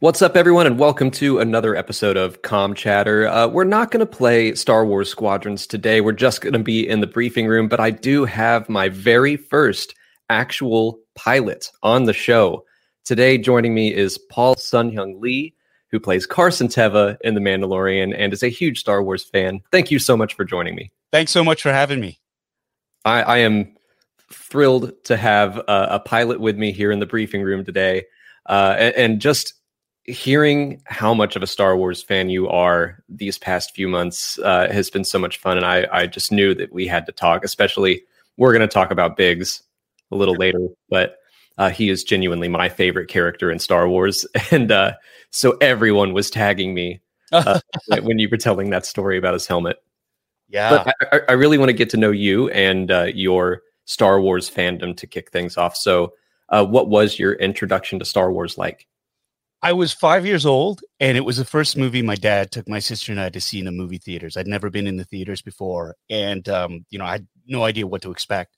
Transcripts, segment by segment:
What's up, everyone, and welcome to another episode of Comm Chatter. Uh, we're not going to play Star Wars Squadrons today. We're just going to be in the briefing room, but I do have my very first actual pilot on the show. Today, joining me is Paul Sun Hyung Lee, who plays Carson Teva in The Mandalorian and is a huge Star Wars fan. Thank you so much for joining me. Thanks so much for having me. I, I am thrilled to have a, a, pilot with me here in the briefing room today. Uh, and, and just hearing how much of a Star Wars fan you are these past few months uh, has been so much fun, and I I just knew that we had to talk. Especially, we're going to talk about Biggs a little later, but uh, he is genuinely my favorite character in Star Wars, and uh, so everyone was tagging me uh, when you were telling that story about his helmet. Yeah, but I, I really want to get to know you and uh, your Star Wars fandom to kick things off. So, uh, what was your introduction to Star Wars like? I was five years old, and it was the first movie my dad took my sister and I to see in the movie theaters. I'd never been in the theaters before, and um, you know, I had no idea what to expect.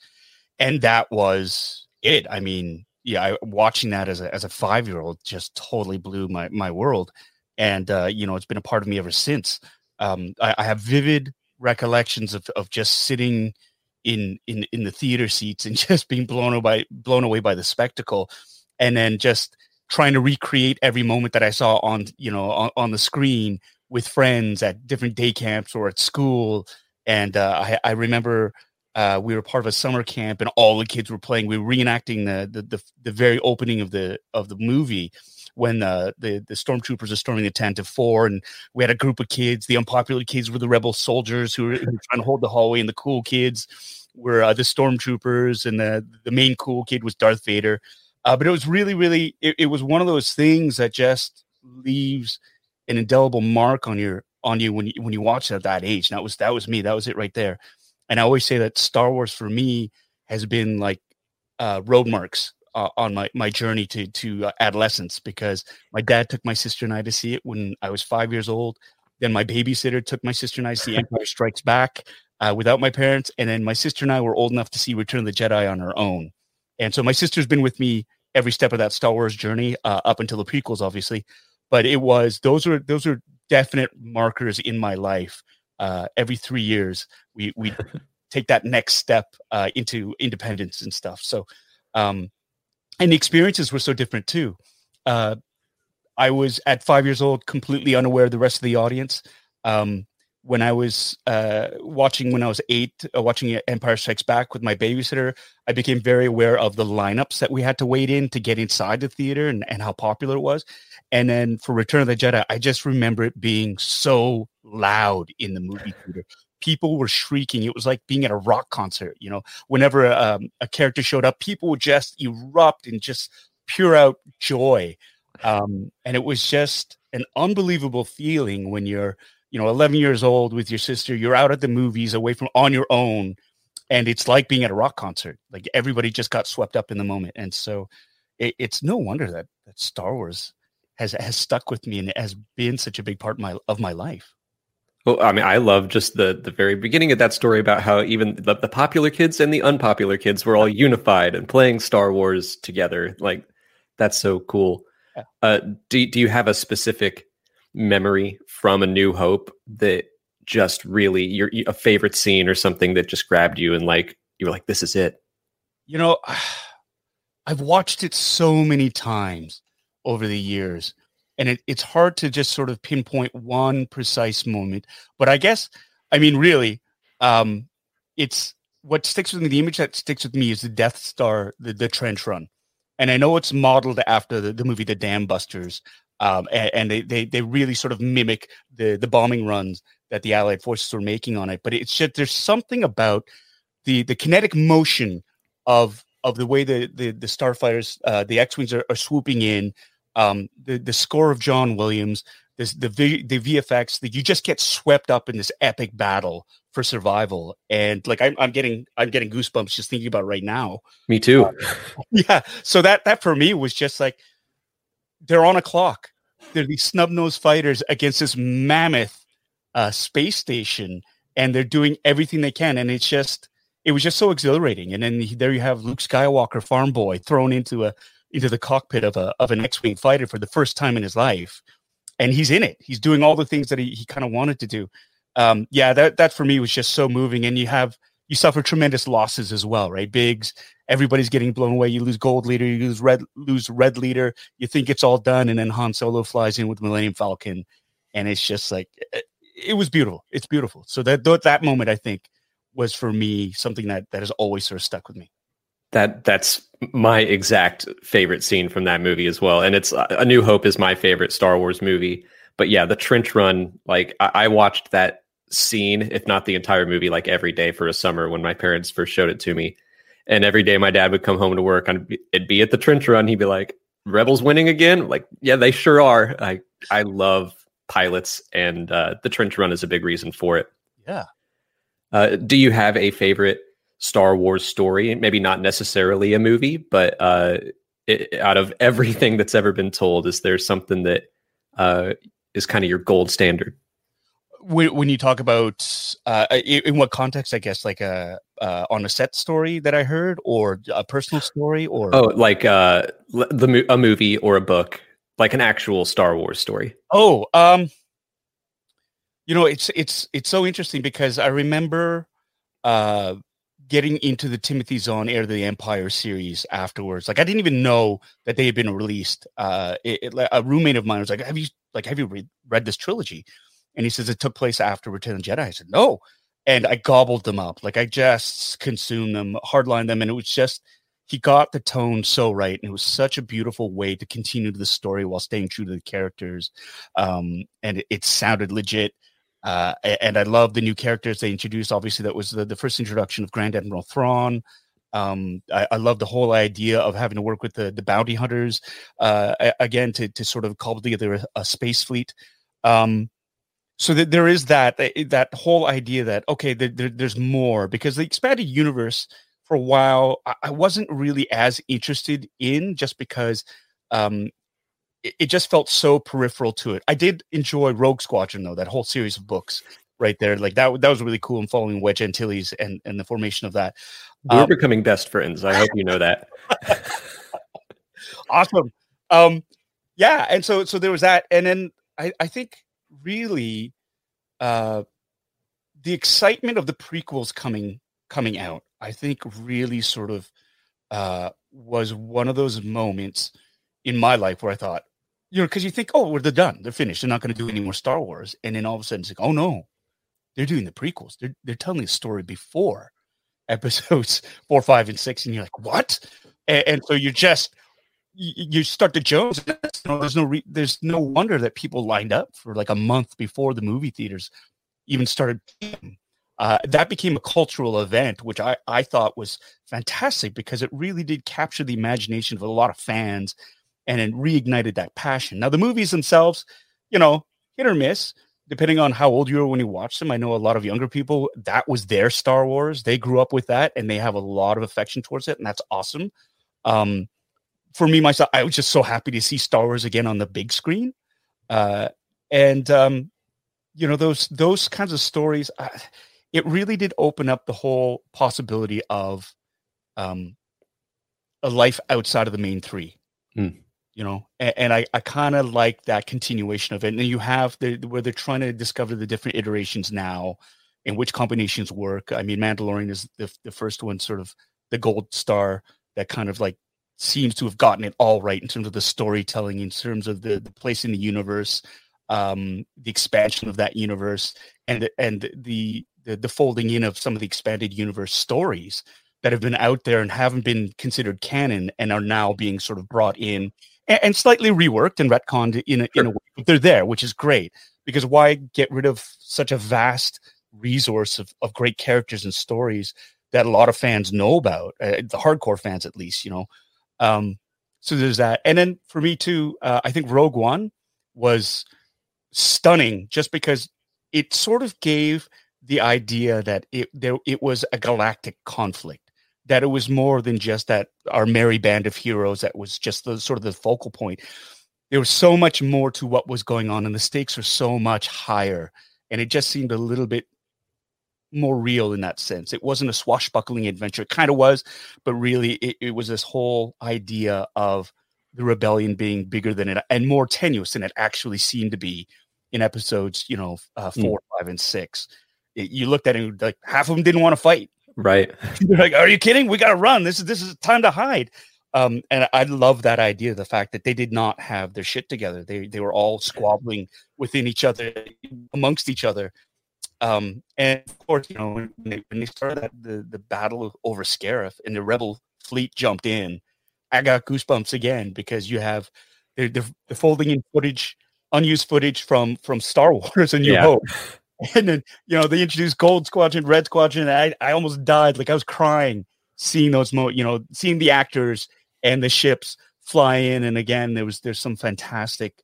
And that was it. I mean, yeah, I, watching that as a as a five year old just totally blew my my world, and uh, you know, it's been a part of me ever since. Um, I, I have vivid recollections of of just sitting in in in the theater seats and just being blown away blown away by the spectacle, and then just trying to recreate every moment that I saw on you know on, on the screen with friends at different day camps or at school. And uh, I, I remember uh, we were part of a summer camp, and all the kids were playing. We were reenacting the the the, the very opening of the of the movie when uh, the the stormtroopers are storming the Tantive four, and we had a group of kids. The unpopular kids were the rebel soldiers who were, who were trying to hold the hallway, and the cool kids were uh, the stormtroopers, and the the main cool kid was Darth Vader. Uh, but it was really, really, it, it, was one of those things that just leaves an indelible mark on your on you when you when you watch it at that age. And that was that was me. That was it right there. And I always say that Star Wars for me has been like uh, road marks uh, on my my journey to to uh, adolescence because my dad took my sister and I to see it when I was five years old. Then my babysitter took my sister and I to see Empire Strikes Back uh, without my parents, and then my sister and I were old enough to see Return of the Jedi on our own. And so my sister's been with me every step of that Star Wars journey uh, up until the prequels, obviously. But it was those are those are definite markers in my life. Uh, every three years, we we take that next step uh, into independence and stuff. So, um, and the experiences were so different too. Uh, I was at five years old, completely unaware of the rest of the audience. Um, when I was uh, watching when I was eight, uh, watching Empire Strikes Back with my babysitter, I became very aware of the lineups that we had to wait in to get inside the theater and, and how popular it was. And then for Return of the Jedi, I just remember it being so loud in the movie theater. People were shrieking. It was like being at a rock concert. You know, whenever um, a character showed up, people would just erupt in just pure out joy. Um, and it was just an unbelievable feeling when you're you know 11 years old with your sister you're out at the movies away from on your own and it's like being at a rock concert like everybody just got swept up in the moment and so it, it's no wonder that, that star wars has has stuck with me and has been such a big part of my of my life. Well i mean i love just the the very beginning of that story about how even the, the popular kids and the unpopular kids were all unified and playing star wars together like that's so cool. Uh, do, do you have a specific memory from A New Hope that just really your a favorite scene or something that just grabbed you and like you were like, this is it? You know, I've watched it so many times, over the years, and it, it's hard to just sort of pinpoint one precise moment. But I guess, I mean, really, um, it's what sticks with me. The image that sticks with me is the Death Star, the, the trench run, and I know it's modeled after the, the movie The Dam Busters, um, and, and they, they they really sort of mimic the the bombing runs that the Allied forces were making on it. But it's just there's something about the the kinetic motion of of the way the the, the starfighters, uh, the X-wings are, are swooping in, um, the the score of John Williams, this, the v, the VFX, that you just get swept up in this epic battle for survival, and like I'm, I'm getting I'm getting goosebumps just thinking about right now. Me too. Uh, yeah, so that that for me was just like they're on a clock. They're these snub nosed fighters against this mammoth uh, space station, and they're doing everything they can, and it's just it was just so exhilarating. And then there you have Luke Skywalker, farm boy, thrown into a into the cockpit of a of an X-wing fighter for the first time in his life, and he's in it. He's doing all the things that he, he kind of wanted to do. Um, yeah, that that for me was just so moving. And you have you suffer tremendous losses as well, right? Biggs, everybody's getting blown away. You lose Gold Leader, you lose Red lose Red Leader. You think it's all done, and then Han Solo flies in with Millennium Falcon, and it's just like it, it was beautiful. It's beautiful. So that that moment, I think was for me something that that has always sort of stuck with me. That that's my exact favorite scene from that movie as well, and it's A New Hope is my favorite Star Wars movie. But yeah, the trench run, like I, I watched that scene, if not the entire movie, like every day for a summer when my parents first showed it to me. And every day my dad would come home to work and it'd be at the trench run. He'd be like, Rebels winning again? Like, yeah, they sure are. I I love pilots, and uh, the trench run is a big reason for it. Yeah. Uh, do you have a favorite Star Wars story? Maybe not necessarily a movie, but uh, it, out of everything that's ever been told, is there something that uh, is kind of your gold standard? When, when you talk about uh, in what context, I guess, like a uh, on a set story that I heard, or a personal story, or? Oh, like uh, the a movie or a book, like an actual Star Wars story. Oh, um, you know it's it's it's so interesting because i remember uh getting into the timothy zahn Heir to the empire series afterwards. Like i didn't even know that they had been released. Uh it, it, a roommate of mine was like have you like have you read, read this trilogy and he says it took place after return of the jedi i said no and i gobbled them up like i just consumed them hardlined them and it was just he got the tone so right and it was such a beautiful way to continue the story while staying true to the characters um and it, it sounded legit uh, and I love the new characters they introduced. Obviously, that was the, the first introduction of Grand Admiral Thrawn. Um, I, I, love the whole idea of having to work with the, the bounty hunters uh, again to, to sort of cobble together a, a space fleet. Um, so that there is that eh, that whole idea that okay, there, there, there's more because the expanded universe for a while I, I wasn't really as interested in just because um, it, it just felt so peripheral to it. I did enjoy Rogue Squadron though, that whole series of books right there. Like that that was really cool. And following Wedge Antilles and and the formation of that. We're um, becoming best friends. I hope you know that. awesome. Um, yeah, and so so there was that, and then I I think really, uh, the excitement of the prequels coming coming out. I think really sort of uh was one of those moments in my life where I thought, you know, because you think, oh, well, they're done, they're finished, they're not going to do any more Star Wars, and then all of a sudden it's like, oh no, they're doing the prequels. They're they're telling the story before episodes four, five, and six, and you're like, what? And, and so you're just you, start to Jones. You know, there's no re- there's no wonder that people lined up for like a month before the movie theaters even started. Uh, that became a cultural event, which I, I thought was fantastic because it really did capture the imagination of a lot of fans and it reignited that passion. Now, the movies themselves, you know, hit or miss, depending on how old you were when you watched them. I know a lot of younger people, that was their Star Wars. They grew up with that and they have a lot of affection towards it, and that's awesome. Um, for me, myself, I was just so happy to see Star Wars again on the big screen. Uh, and, um, you know, those those kinds of stories, uh, it really did open up the whole possibility of um, a life outside of the main three. Mm you know and, and i, I kind of like that continuation of it and you have the where they're trying to discover the different iterations now and which combinations work i mean mandalorian is the, the first one sort of the gold star that kind of like seems to have gotten it all right in terms of the storytelling, in terms of the, the place in the universe, um, the expansion of that universe, and and the, the the folding in of some of the expanded universe stories that have been out there and haven't been considered canon and are now being sort of brought in and, and slightly reworked and retconned in a, sure. in a way. But they're there, which is great because why get rid of such a vast resource of, of great characters and stories that a lot of fans know about, uh, the hardcore fans at least, you know. Um, so there's that, and then for me too, uh, I think Rogue One was stunning just because it sort of gave the idea that it there it was a galactic conflict that it was more than just that our merry band of heroes that was just the sort of the focal point. There was so much more to what was going on and the stakes were so much higher and it just seemed a little bit more real in that sense it wasn't a swashbuckling adventure it kind of was but really it, it was this whole idea of the rebellion being bigger than it and more tenuous than it actually seemed to be in episodes you know uh, hmm. four mm. five and six it, you looked at it like half of them didn't want to fight right they're like are you kidding we gotta run this is this is time to hide um, and I love that idea, the fact that they did not have their shit together. They they were all squabbling within each other, amongst each other. Um, and of course, you know, when they, when they started that, the the battle over Scarif and the rebel fleet jumped in, I got goosebumps again because you have they're, they're, they're folding in footage, unused footage from from Star Wars and New yeah. Hope. And then you know they introduced Gold Squadron, Red Squadron. I I almost died, like I was crying seeing those mo, you know, seeing the actors and the ships fly in. And again, there was there's some fantastic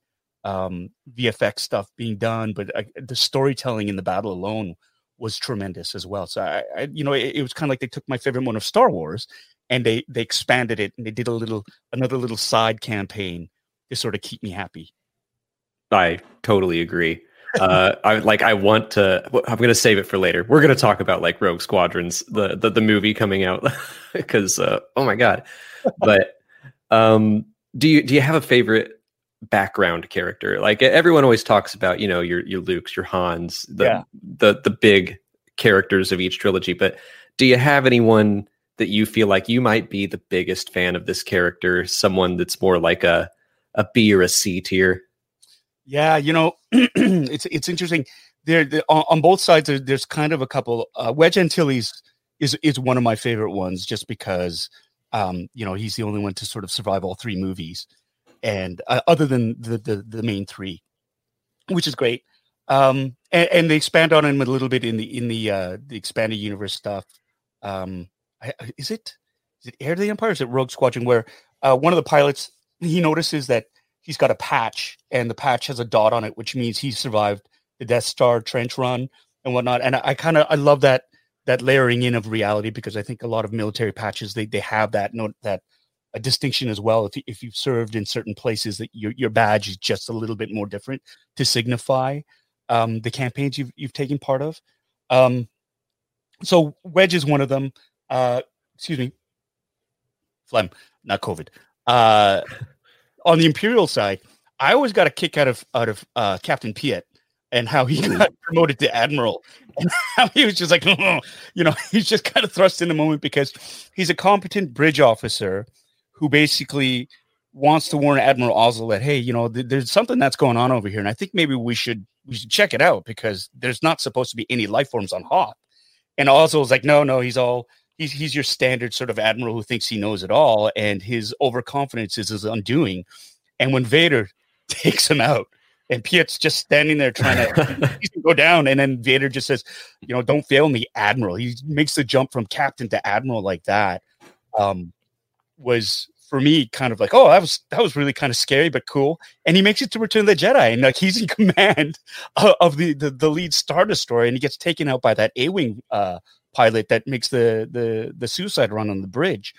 um, VFX stuff being done, but uh, the storytelling in the battle alone was tremendous as well. So I, I you know, it, it was kind of like they took my favorite one of Star Wars and they they expanded it and they did a little another little side campaign to sort of keep me happy. I totally agree. uh, I like. I want to. I'm going to save it for later. We're going to talk about like Rogue Squadrons, the the, the movie coming out, because uh, oh my god, but um, do you do you have a favorite background character? Like everyone always talks about, you know, your your Luke's, your Hans, the yeah. the the big characters of each trilogy. But do you have anyone that you feel like you might be the biggest fan of this character? Someone that's more like a a B or a C tier? Yeah, you know, it's it's interesting. There, on, on, both sides, there, there's kind of a couple. Uh, Wedge Antilles is is one of my favorite ones, just because um, you know, he's the only one to sort of survive all three movies, and uh, other than the, the, the main three, which is great. Um, and, and, they expand on him a little bit in the in the uh, the expanded universe stuff. Um, is it is it Heir to the Empire? is it Rogue Squadron? Where uh, one of the pilots he notices that he's got a patch, and the patch has a dot on it, which means he survived the Death Star trench run and whatnot. And I, I kind of I love that that layering in of reality because I think a lot of military patches they they have that note that a distinction as well. If if you've served in certain places, that your your badge is just a little bit more different to signify um, the campaigns you've you've taken part of. Um, so Wedge is one of them. Uh, excuse me, phlegm, not COVID. Uh, on the Imperial side, I always got a kick out of out of uh, Captain Piet and how he got promoted to admiral and how he was just like you know he's just kind of thrust in the moment because he's a competent bridge officer who basically wants to warn admiral that hey you know th- there's something that's going on over here and i think maybe we should we should check it out because there's not supposed to be any life forms on hoth and Ozzel's like no no he's all he's he's your standard sort of admiral who thinks he knows it all and his overconfidence is his undoing and when vader takes him out and Piet's just standing there trying to go down, and then Vader just says, "You know, don't fail me, Admiral." He makes the jump from Captain to Admiral like that. Um, was for me kind of like, oh, that was that was really kind of scary but cool. And he makes it to Return of the Jedi, and like he's in command of, the, the, the lead Star Destroyer, and he gets taken out by that A wing uh, pilot that makes the the the suicide run on the bridge.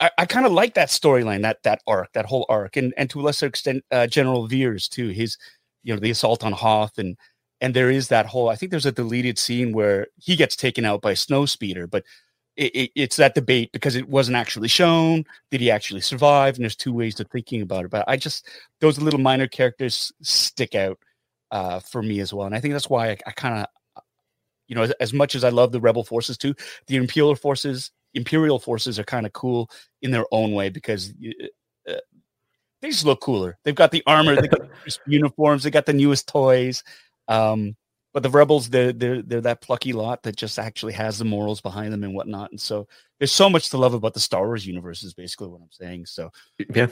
I, I kind of like that storyline, that that arc, that whole arc, and and to a lesser extent, uh, General Veers too. His, you know, the assault on Hoth, and and there is that whole. I think there's a deleted scene where he gets taken out by a snow speeder, but it, it, it's that debate because it wasn't actually shown. Did he actually survive? And there's two ways of thinking about it. But I just those little minor characters stick out uh, for me as well, and I think that's why I, I kind of, you know, as, as, much as I love the rebel forces too, the imperial forces Imperial forces are kind of cool in their own way because uh, they just look cooler. They've got the armor, they got the uniforms, they got the newest toys. Um, but the rebels, they're they're they're that plucky lot that just actually has the morals behind them and whatnot. And so there's so much to love about the Star Wars universe. Is basically what I'm saying. So yeah,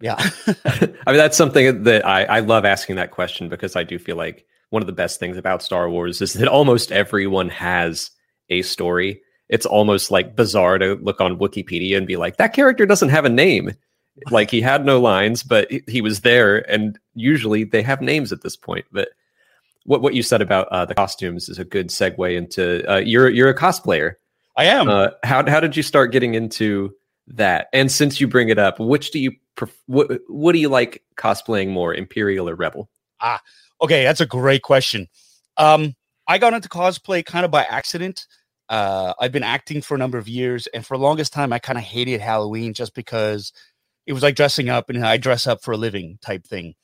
yeah. I mean, that's something that I I love asking that question because I do feel like one of the best things about Star Wars is that almost everyone has a story. It's almost like bizarre to look on Wikipedia and be like, that character doesn't have a name. Like he had no lines, but he was there. And usually they have names at this point. But what what you said about uh, the costumes is a good segue into uh, you're you're a cosplayer. I am. Uh, how how did you start getting into that? And since you bring it up, which do you pref- what what do you like cosplaying more, Imperial or Rebel? Ah, okay, that's a great question. Um, I got into cosplay kind of by accident. Uh, I've been acting for a number of years, and for the longest time, I kind of hated Halloween just because it was like dressing up, and I dress up for a living type thing.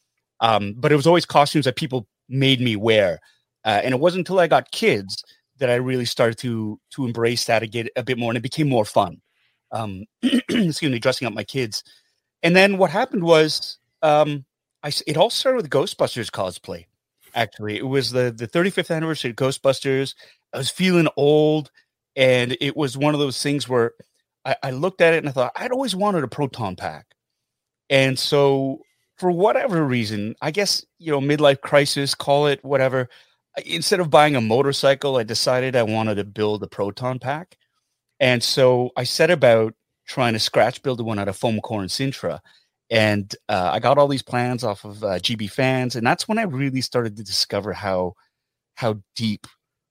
Um, but it was always costumes that people made me wear. Uh, and it wasn't until I got kids that I really started to to embrace that again a bit more, and it became more fun. Um, excuse me, dressing up my kids. And then what happened was, um, I it all started with Ghostbusters cosplay. Actually, it was the the 35th anniversary of Ghostbusters. I was feeling old, and it was one of those things where I, I looked at it and I thought I'd always wanted a proton pack, and so for whatever reason, I guess, you know, midlife crisis, call it whatever. Instead of buying a motorcycle, I decided I wanted to build a proton pack. And so I set about trying to scratch build one out of foam core and Sintra. And uh, I got all these plans off of uh, GB fans. And that's when I really started to discover how how deep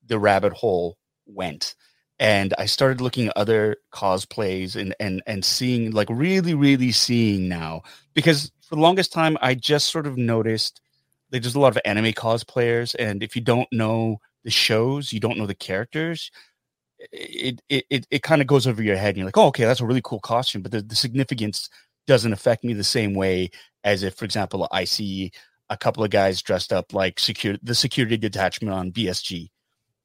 the rabbit hole went and I started looking at other cosplays and and and seeing like really really seeing now because for the longest time, I just sort of noticed that there's a lot of anime cosplayers, and if you don't know the shows, you don't know the characters. It it it, it kind of goes over your head, and you're like, oh, okay, that's a really cool costume, but the, the significance doesn't affect me the same way as if, for example, I see a couple of guys dressed up like secure the security detachment on BSG.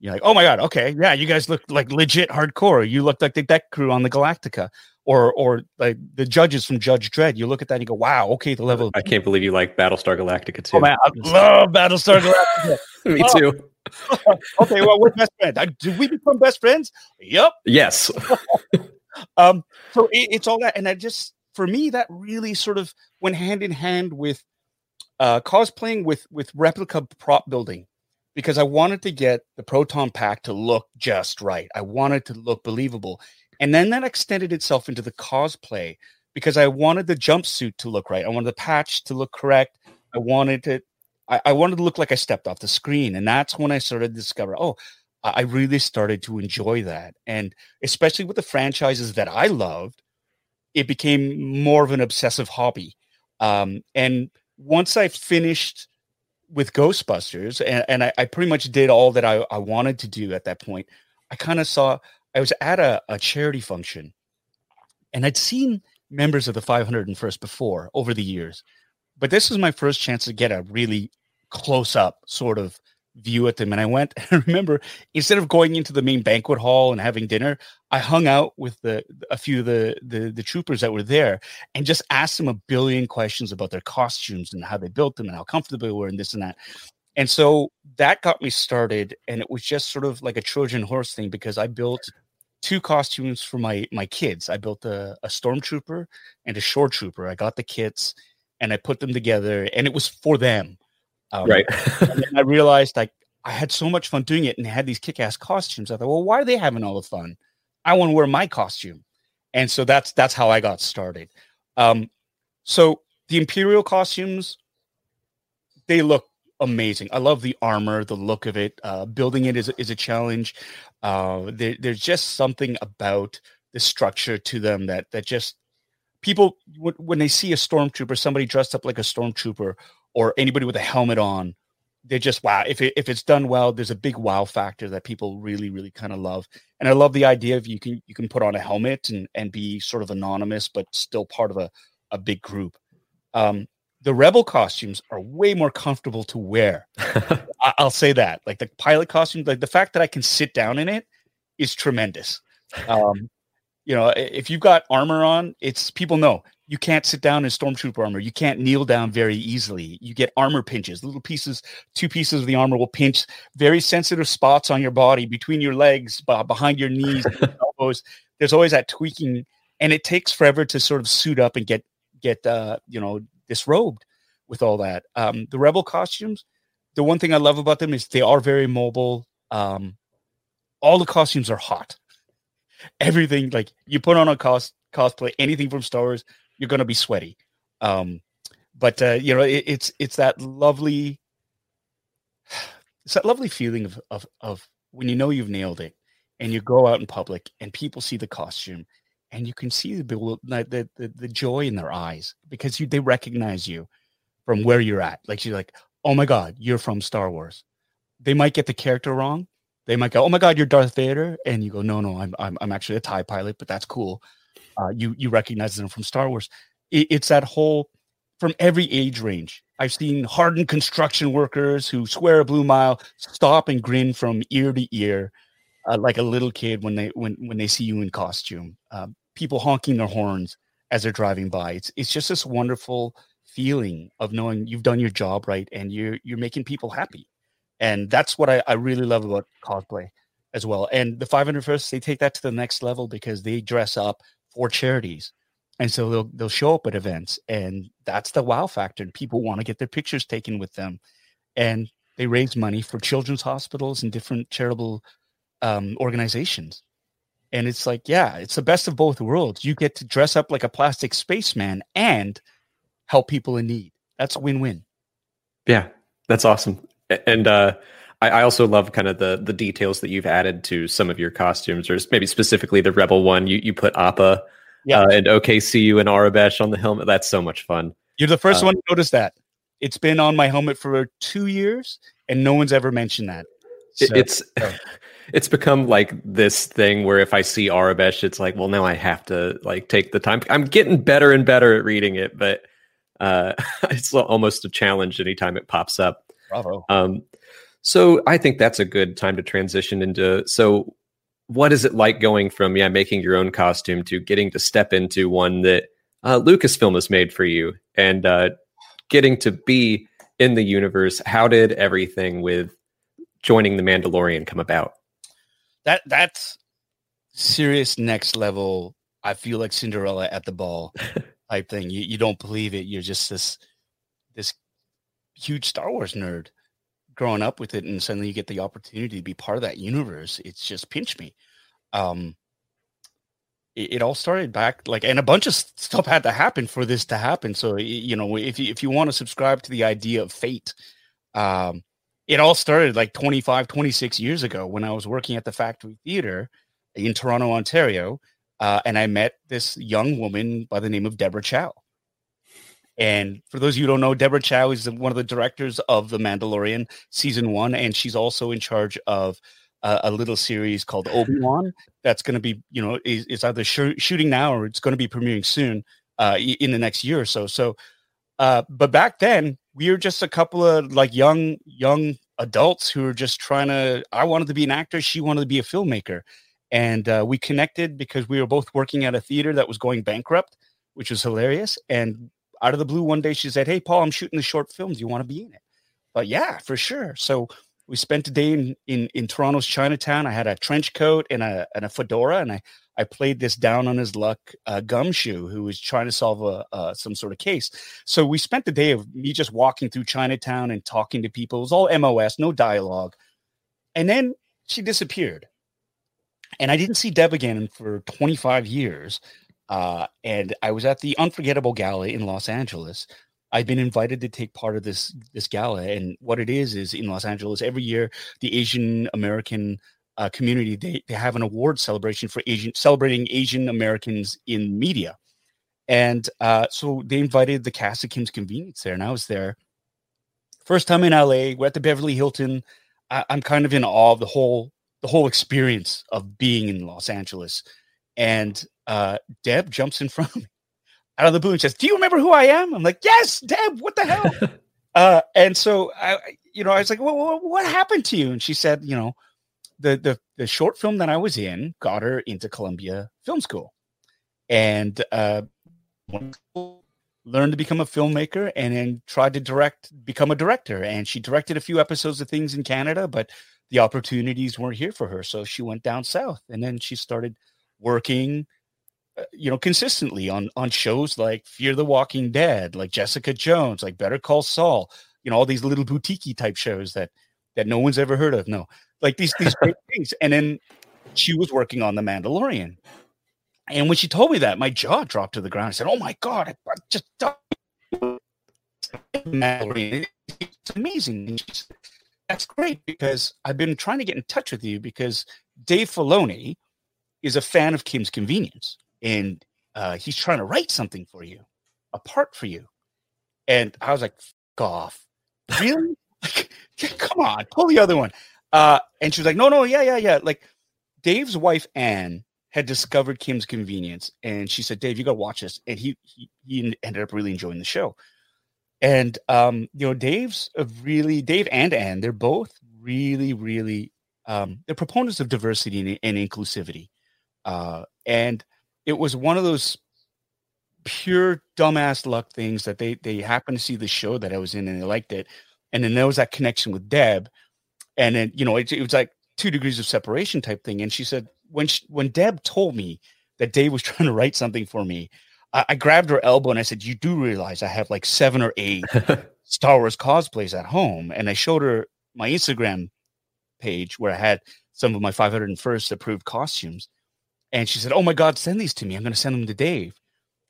You're like, oh my god, okay, yeah, you guys look like legit hardcore. You look like the deck crew on the Galactica or or like the judges from Judge Dredd. You look at that and you go, "Wow, okay, the level." I can't believe you like Battlestar Galactica too. Oh man, I love Battlestar Galactica. Me oh. too. okay, well, we're best friends. I, did we become best friends? Yep. Yes. um. So it, it's all that, and I just for me that really sort of went hand in hand with uh cosplaying with with replica prop building because I wanted to get the proton pack to look just right. I wanted to look believable. And then that extended itself into the cosplay because I wanted the jumpsuit to look right. I wanted the patch to look correct. I wanted it. I, wanted to look like I stepped off the screen. And that's when I started to discover, oh, I really started to enjoy that. And especially with the franchises that I loved, it became more of an obsessive hobby. Um, and once I finished with Ghostbusters, and, and I, I, pretty much did all that I, I wanted to do at that point, I kind of saw I was at a, a charity function and I'd seen members of the 501st before over the years, but this was my first chance to get a really close up sort of view at them. And I went, I remember instead of going into the main banquet hall and having dinner, I hung out with the a few of the, the the troopers that were there and just asked them a billion questions about their costumes and how they built them and how comfortable they were and this and that. And so that got me started. And it was just sort of like a Trojan horse thing because I built two costumes for my my kids. I built a, a stormtrooper and a shore trooper. I got the kits and I put them together, and it was for them. Um, right. and I realized like I had so much fun doing it, and had these kick-ass costumes. I thought, well, why are they having all the fun? I want to wear my costume, and so that's that's how I got started. Um, so the imperial costumes, they look amazing. I love the armor, the look of it. Uh, building it is, is a challenge. Uh, there, there's just something about the structure to them that that just people when they see a stormtrooper, somebody dressed up like a stormtrooper, or anybody with a helmet on, they just wow. If it, if it's done well, there's a big wow factor that people really really kind of love. And I love the idea of you can you can put on a helmet and and be sort of anonymous, but still part of a a big group. Um, the rebel costumes are way more comfortable to wear. I- will say that. Like the pilot costume, like the fact that I can sit down in it is tremendous. Um, you know, if you've got armor on, it's people know you can't sit down in stormtrooper armor. You can't kneel down very easily. You get armor pinches, little pieces, two pieces of the armor will pinch very sensitive spots on your body, between your legs, behind your knees, elbows. There's always that tweaking, and it takes forever to sort of suit up and get get uh, you know disrobed with all that. Um, the rebel costumes, the one thing I love about them is they are very mobile. Um, all the costumes are hot. Everything like you put on a cos cosplay, anything from Star Wars, you're to be sweaty. Um, but uh, you know, it, it's it's that lovely, it's that lovely feeling of of of when you know you've nailed it, and you go out in public and people see the costume, and you can see the the the, the joy in their eyes because you they recognize you from where you're at. Like you're like, oh my god, you're from Star Wars. They might get the character wrong. They might go, oh my god, you're Darth Vader, and you go, no, no, I'm I'm, I'm actually a Tie pilot, but that's cool uh, you you recognize them from Star Wars. It, it's that whole from every age range. I've seen hardened construction workers who swear a blue mile stop and grin from ear to ear, uh, like a little kid when they when when they see you in costume. Uh, people honking their horns as they're driving by. It's it's just this wonderful feeling of knowing you've done your job right and you're you're making people happy, and that's what I, I really love about cosplay as well. And the 501st, they take that to the next level because they dress up for charities. And so they'll they'll show up at events and that's the wow factor. And people want to get their pictures taken with them. And they raise money for children's hospitals and different charitable um, organizations. And it's like, yeah, it's the best of both worlds. You get to dress up like a plastic spaceman and help people in need. That's a win-win. Yeah, that's awesome. And uh, I, I, also love kind of the the details that you've added to some of your costumes, or maybe specifically the Rebel one. You you put Appa yeah. uh, and OKCU and Aurebesh on the helmet. That's so much fun. You're the first uh, one to notice that. It's been on my helmet for two years, and no one's ever mentioned that. So, it's it's become like this thing where if I see Aurebesh, it's like, well, now I have to like take the time. I'm getting better and better at reading it, but uh, it's almost a challenge anytime it pops up. Bravo. Um, so I think that's a good time to transition into. So, what is it like going from yeah making your own costume to getting to step into one that uh, Lucasfilm has made for you and uh, getting to be in the universe? How did everything with joining the Mandalorian come about? That that's serious next level. I feel like Cinderella at the ball type thing. You you don't believe it. You're just this this huge Star Wars nerd growing up with it and suddenly you get the opportunity to be part of that universe it's just pinched me um it, it all started back like and a bunch of stuff had to happen for this to happen so you know if you if you want to subscribe to the idea of fate um it all started like 25 26 years ago when i was working at the factory theater in toronto ontario uh, and i met this young woman by the name of deborah chow and for those of you who don't know, Deborah Chow is one of the directors of The Mandalorian season one, and she's also in charge of a, a little series called Obi Wan that's going to be, you know, is, is either sh- shooting now or it's going to be premiering soon uh, in the next year or so. So, uh, but back then we were just a couple of like young young adults who were just trying to. I wanted to be an actor, she wanted to be a filmmaker, and uh, we connected because we were both working at a theater that was going bankrupt, which was hilarious, and out of the blue one day she said, "Hey Paul, I'm shooting the short film. Do you want to be in it?" But yeah, for sure. So we spent a day in in, in Toronto's Chinatown. I had a trench coat and a and a fedora, and I I played this down on his luck uh, gumshoe who was trying to solve a uh, some sort of case. So we spent the day of me just walking through Chinatown and talking to people. It was all MOS, no dialogue. And then she disappeared, and I didn't see Deb again for 25 years. Uh, and I was at the Unforgettable Gala in Los Angeles. I've been invited to take part of this this gala, and what it is is in Los Angeles every year the Asian American uh, community they, they have an award celebration for Asian celebrating Asian Americans in media, and uh, so they invited the cast of Kim's Convenience there, and I was there. First time in LA, we're at the Beverly Hilton. I, I'm kind of in awe of the whole the whole experience of being in Los Angeles, and uh, Deb jumps in front of me out of the blue and says, "Do you remember who I am?" I'm like, "Yes, Deb. What the hell?" uh, and so I, you know, I was like, well, "What happened to you?" And she said, "You know, the the the short film that I was in got her into Columbia Film School." and uh, learned to become a filmmaker and then tried to direct, become a director. And she directed a few episodes of things in Canada, but the opportunities weren't here for her. So she went down south and then she started working uh, you know consistently on on shows like fear the walking dead like jessica jones like better call saul you know all these little boutique type shows that that no one's ever heard of no like these these great things. And then she was working on the mandalorian. And when she told me that my jaw dropped to the ground. I said oh my god i, just mandalorian. It's amazing. That's great because i've been trying to get in touch with you because dave filoni is a fan of kim's convenience. And uh, he's trying to write something for you a part for you. And i was like off. Really? like, come on, pull the other one. Uh, and she was like, no, no, yeah, yeah, yeah. Like Dave's wife, Anne, had discovered Kim's Convenience, and she said, Dave, you got to watch this. And he, he, he ended up really enjoying the show. And um, you know, Dave's really Dave and Anne, they're both really, really um, they're proponents of diversity and, and inclusivity. Uh, and it was one of those pure dumbass luck things that they they happened to see the show that I was in and they liked it, and then there was that connection with Deb, and then you know it, it was like two degrees of separation type thing. And she said when she, when Deb told me that Dave was trying to write something for me, I, I grabbed her elbow and I said, "You do realize I have like seven or eight Star Wars cosplays at home?" And I showed her my Instagram page where I had some of my 501st approved costumes. And she said, Oh my God, send these to me. I'm going to send them to Dave.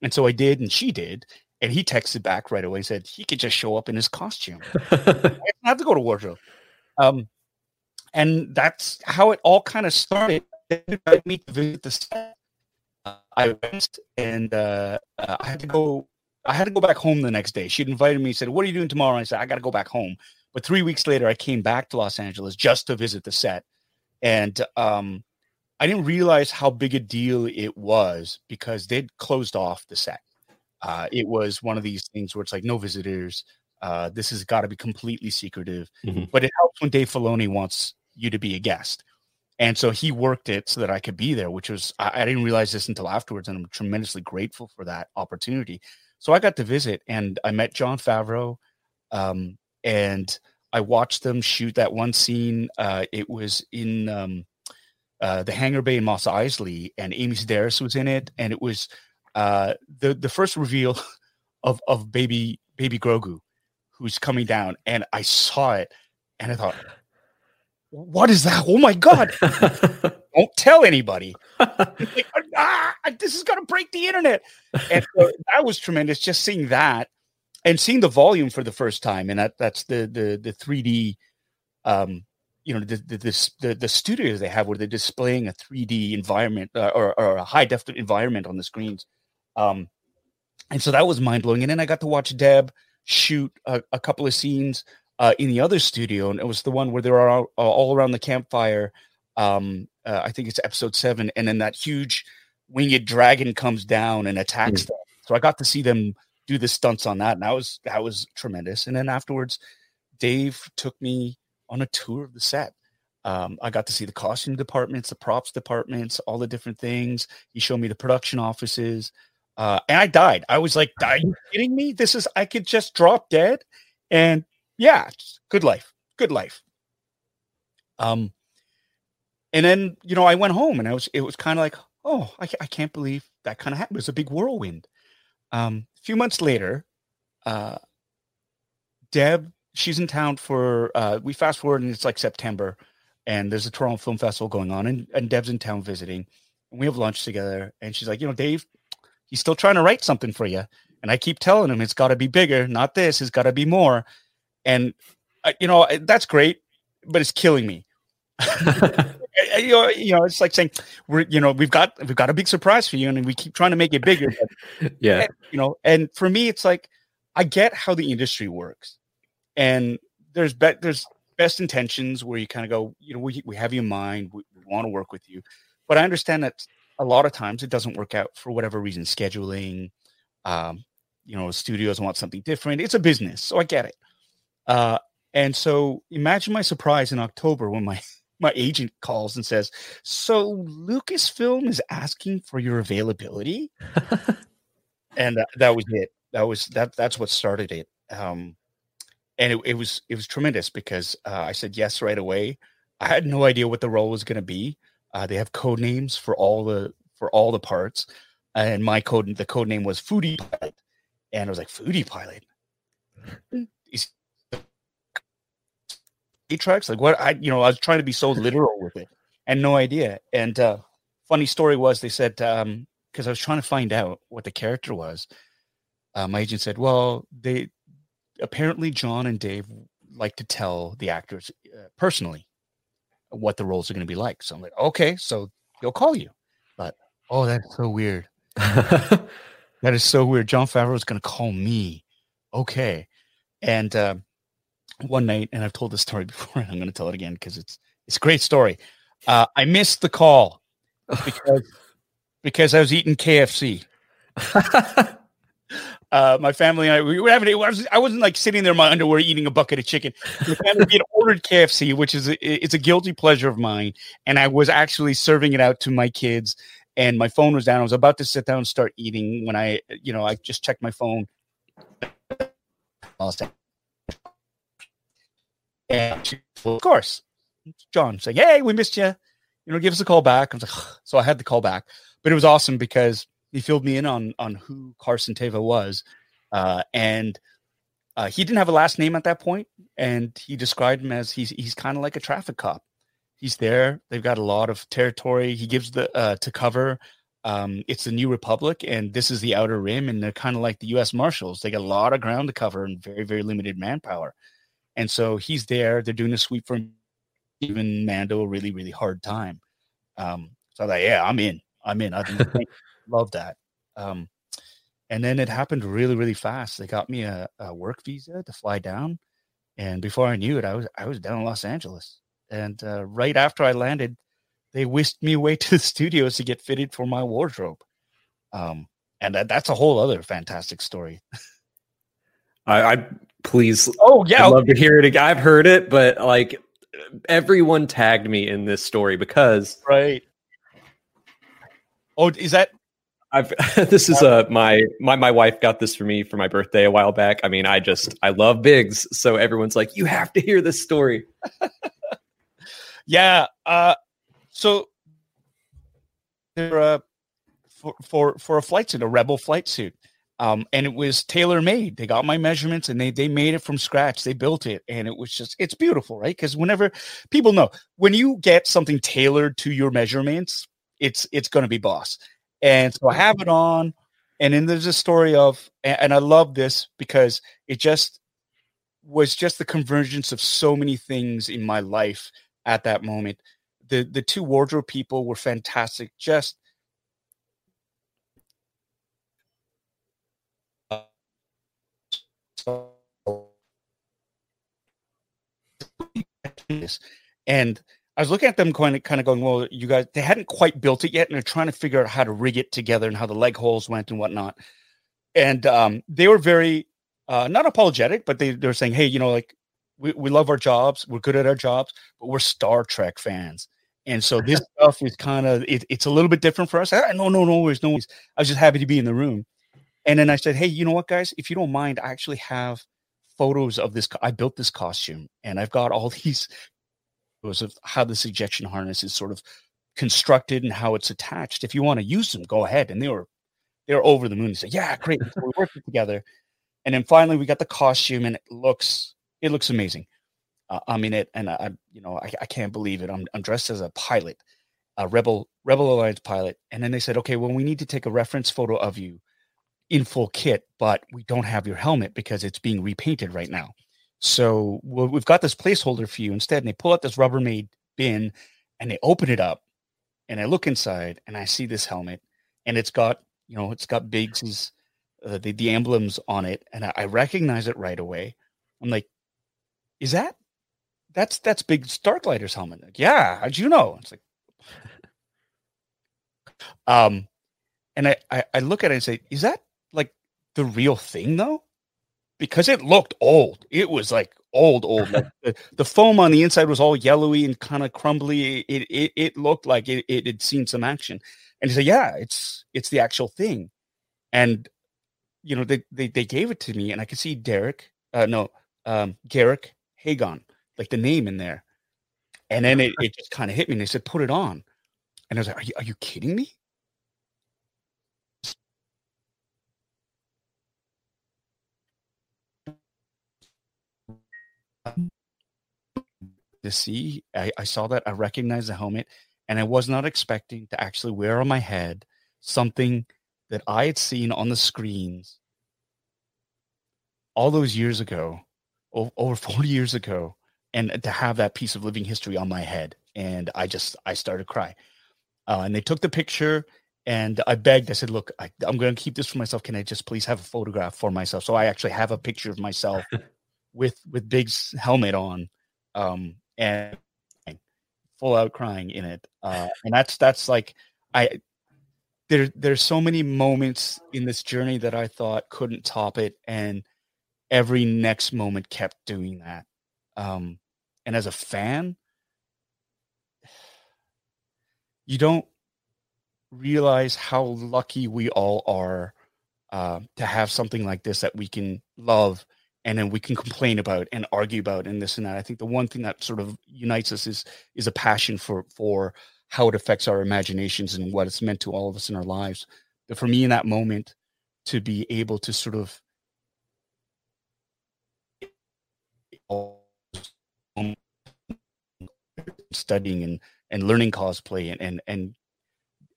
And so I did, and she did. And he texted back right away and said he could just show up in his costume. I have to go to wardrobe. Um, and that's how it all kind of started. They invited me to visit the set. Uh, I went and uh, uh, I had to go. I had to go back home the next day. She'd invited me. Said, "What are you doing tomorrow?" And I said, "I got to go back home." But three weeks later, I came back to Los Angeles just to visit the set, and um, I didn't realize how big a deal it was because they'd closed off the set. Uh, it was one of these things where it's like no visitors. Uh, this has got to be completely secretive. Mm-hmm. But it helps when Dave Filoni wants you to be a guest, and so he worked it so that I could be there. Which was I, I didn't realize this until afterwards, and I'm tremendously grateful for that opportunity. So I got to visit, and I met Jon Favreau, um, and I watched them shoot that one scene. Uh, it was in um, uh, the Hangar Bay in Mos Eisley, and Amy Sedaris was in it, and it was uh, the the first reveal of of baby baby Grogu, who's coming down, and I saw it, and I thought, what is that? Oh my god! Don't tell anybody. like, ah, this is gonna break the internet, and so that was tremendous. Just seeing that and seeing the volume for the first time, and that that's the the the three D um you know the the, the the, the studios they have where they're displaying a 3D environment uh, or, or a high def environment on the screens. Um, and so that was mind blowing. And then I got to watch Deb shoot a, a couple of scenes uh, in the other studio, and it was the one where they're all, all around the campfire. Um, uh, I think it's episode seven, and then that huge winged dragon comes down and attacks mm. them. So I got to see them do the stunts on that, and that was that was tremendous. And then afterwards, Dave took me on a tour of the set. Um, I got to see the costume departments, the props departments, all the different things. He showed me the production offices, uh, and I died. I was like, "Are you kidding me? This is I could just drop dead." And yeah, good life, good life. Um, and then you know I went home, and I was it was kind of like, "Oh, I, I can't believe that kind of happened." It was a big whirlwind. Um, a few months later, uh, Deb she's in town for uh, we fast forward and it's like September and there's a Toronto Film Festival going on and, and Deb's in town visiting and we have lunch together and she's like, you know, Dave, he's still trying to write something for you. And I keep telling him it's got to be bigger, not this, it's got to be more. And uh, you know, that's great, but it's killing me. you know, you know, it's like saying we're, you know, we've got we've got a big surprise for you, and we keep trying to make it bigger. But, yeah, and, you know, and for me, it's like I get how the industry works, and there's be- there's best intentions where you kind of go, you know, we, we have you in mind, we, we want to work with you, but I understand that a lot of times it doesn't work out for whatever reason, scheduling, um, you know, studios want something different. It's a business, so I get it. Uh, and so imagine my surprise in October when my my agent calls and says, "So Lucasfilm is asking for your availability," and that, that was it. That was that. That's what started it. Um, and it, it was it was tremendous because uh, I said yes right away. I had no idea what the role was going to be. Uh, they have code names for all the for all the parts, and my code the code name was Foodie Pilot, and I was like Foodie Pilot. Trucks like what I you know I was trying to be so literal with it and no idea. And uh, funny story was they said um because I was trying to find out what the character was. Uh, my agent said, "Well, they apparently John and Dave like to tell the actors uh, personally what the roles are going to be like." So I'm like, "Okay, so they'll call you." But oh, that's so weird. that is so weird. Jon Favreau is going to call me. Okay, and uh, one night, and I've told this story before, and I'm going to tell it again because it's it's a great story. Uh, I missed the call because because I was eating KFC. uh, my family and I we were having. I, was, I wasn't like sitting there in my underwear eating a bucket of chicken. My family had ordered KFC, which is a, it's a guilty pleasure of mine, and I was actually serving it out to my kids. And my phone was down. I was about to sit down and start eating when I, you know, I just checked my phone. Of course, John saying, "Hey, we missed you. You know, give us a call back." I was like, so I had the call back, but it was awesome because he filled me in on on who Carson Teva was, uh, and uh, he didn't have a last name at that point, and he described him as he's he's kind of like a traffic cop. He's there. They've got a lot of territory. He gives the uh, to cover. Um, it's the New Republic, and this is the Outer Rim, and they're kind of like the U.S. Marshals. They got a lot of ground to cover and very very limited manpower. And so he's there. They're doing a sweep for even Mando a really, really hard time. Um, so I was like, yeah, I'm in. I'm in. I love that. Um, and then it happened really, really fast. They got me a, a, work visa to fly down, and before I knew it, I was I was down in Los Angeles. And uh, right after I landed, they whisked me away to the studios to get fitted for my wardrobe. Um, and that, that's a whole other fantastic story. I, I please. Oh yeah, I'd love to hear it again. I've heard it, but like everyone tagged me in this story because right. Oh, is that? I've this is uh my my my wife got this for me for my birthday a while back. I mean, I just I love Biggs, so everyone's like, you have to hear this story. yeah. Uh, so there uh for for for a flight suit, a rebel flight suit. Um, and it was tailor made. They got my measurements and they they made it from scratch. They built it, and it was just it's beautiful, right? Because whenever people know when you get something tailored to your measurements, it's it's going to be boss. And so I have it on, and then there's a story of, and I love this because it just was just the convergence of so many things in my life at that moment. The the two wardrobe people were fantastic. Just and I was looking at them kind of, kind of going, well, you guys, they hadn't quite built it yet, and they're trying to figure out how to rig it together and how the leg holes went and whatnot. And um, they were very uh, not apologetic, but they they were saying, hey, you know, like we, we love our jobs, we're good at our jobs, but we're Star Trek fans. And so this stuff is kind of it, it's a little bit different for us. I, no, no, no worries, no worries. I was just happy to be in the room. And then I said, hey, you know what, guys? If you don't mind, I actually have photos of this. I built this costume, and I've got all these photos of how this ejection harness is sort of constructed and how it's attached. If you want to use them, go ahead. And they were they were over the moon. They said, yeah, great. So we worked together, and then finally we got the costume, and it looks it looks amazing. Uh, I'm in it, and I, you know, I, I can't believe it. I'm, I'm dressed as a pilot, a rebel Rebel Alliance pilot, and then they said, okay, well, we need to take a reference photo of you in full kit, but we don't have your helmet because it's being repainted right now. So we've got this placeholder for you instead. And they pull out this Rubbermaid bin and they open it up. And I look inside and I see this helmet and it's got, you know, it's got Biggs's, uh, the, the emblems on it. And I, I recognize it right away. I'm like, is that, that's, that's Biggs Darklighter's helmet. Like, yeah. How'd you know? It's like, um, and I, I, I look at it and say, is that the real thing though? Because it looked old. It was like old, old. Like the, the foam on the inside was all yellowy and kind of crumbly. It, it it looked like it, it had seen some action. And he said, "Yeah, it's it's the actual thing." And you know, they they, they gave it to me, and I could see Derek, uh, no, um, Garrick Hagon, like the name in there. And then it, it just kind of hit me, and they said, "Put it on." And I was like, "Are you are you kidding me?" To see. I, I saw that. I recognized the helmet, and I was not expecting to actually wear on my head something that I had seen on the screens all those years ago, over 40 years ago, and to have that piece of living history on my head. And I just, I started cry. Uh, and they took the picture and I begged, I said, look, I, am going to keep this for myself. Can I just please have a photograph for myself? So I actually have a picture of myself with, with Biggs' helmet on. Um, and full out crying in it. Uh, and that's that's like I there there's so many moments in this journey that I thought couldn't top it, and every next moment kept doing that. Um, and as a fan, you don't realize how lucky we all are uh, to have something like this that we can love and then we can complain about and argue about and this and that. I think the one thing that sort of unites us is is a passion for for how it affects our imaginations and what it's meant to all of us in our lives. But for me, in that moment, to be able to sort of studying and and learning cosplay and and and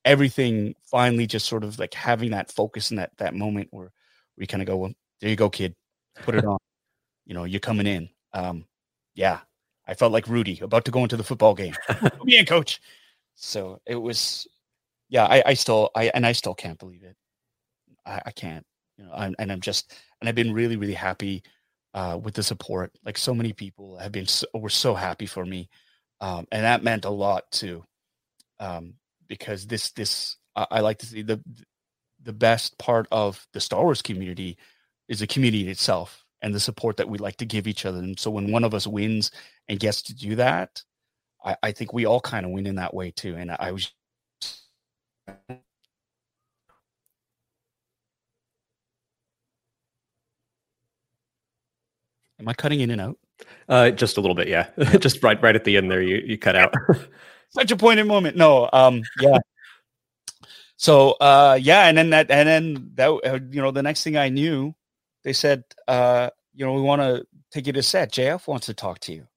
everything finally just sort of like having that focus in that that moment where we kind of go well there you go kid put it on. you know, you're coming in. Um, yeah, I felt like Rudy about to go into the football game. Me and coach. So it was, yeah, I, I still, I, and I still can't believe it. I, I can't, you know, I'm, and I'm just, and I've been really, really happy uh, with the support. Like so many people have been, so, were so happy for me. Um, and that meant a lot too. Um, because this, this, I, I like to see the, the best part of the Star Wars community is the community itself and the support that we like to give each other. And so when one of us wins and gets to do that, I, I think we all kind of win in that way too. And I was Am I cutting in and out? Uh, just a little bit, yeah. just right, right at the end there, you you cut out. Such a poignant moment. No, um, yeah. so, uh, yeah, and then that, and then that, uh, you know, the next thing I knew, they said, uh, you know, we want to take you to set. JF wants to talk to you.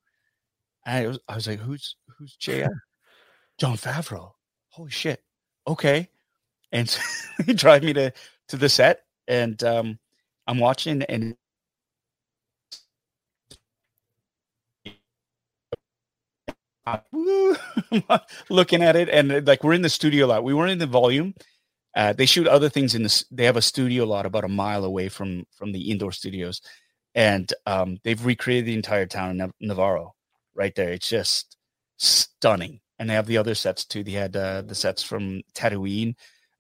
And I was, I was like, who's who's JF? Jon Favreau. Holy shit. Okay. And so he drive me to to the set, and um, I'm watching, and looking at it, and like we're in the studio lot. We weren't in the volume, uh, they shoot other things in this. They have a studio lot about a mile away from from the indoor studios, and um, they've recreated the entire town of Navarro right there. It's just stunning. And they have the other sets too. They had uh, the sets from Tatooine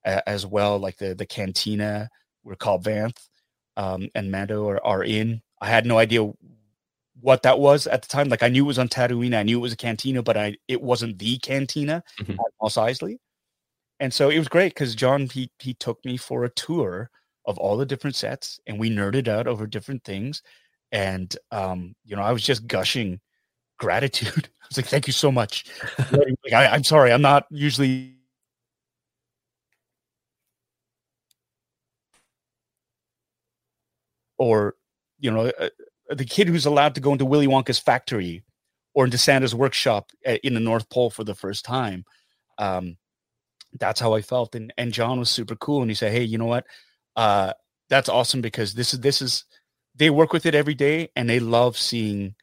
uh, as well, like the the cantina where Cobb Vanth um, and Mando are, are in. I had no idea what that was at the time. Like I knew it was on Tatooine, I knew it was a cantina, but I it wasn't the cantina mm-hmm. at Mos Eisley and so it was great because John he he took me for a tour of all the different sets, and we nerded out over different things. And um, you know, I was just gushing gratitude. I was like, "Thank you so much." like, I, I'm sorry, I'm not usually or you know uh, the kid who's allowed to go into willy wonka's factory or into santa's workshop uh, in the north pole for the first time um, that's how I felt. And and John was super cool, and he said, "Hey, you know what? Uh, that's awesome because this is this is they work with it every day, and they love seeing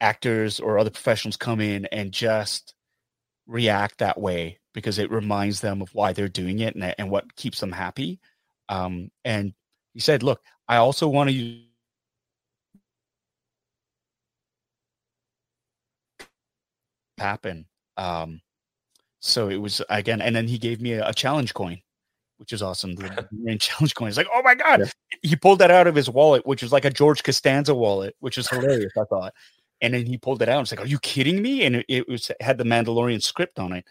actors or other professionals come in and just react that way because it reminds them of why they're doing it and, and what keeps them happy." Um, and he said, "Look, I also want to." happen um so it was again, and then he gave me a, a challenge coin, which is awesome. The main challenge coin. He's like, oh my god! Yeah. He pulled that out of his wallet, which was like a George Costanza wallet, which is hilarious. I thought. And then he pulled it out. It's like, are you kidding me? And it, it was it had the Mandalorian script on it.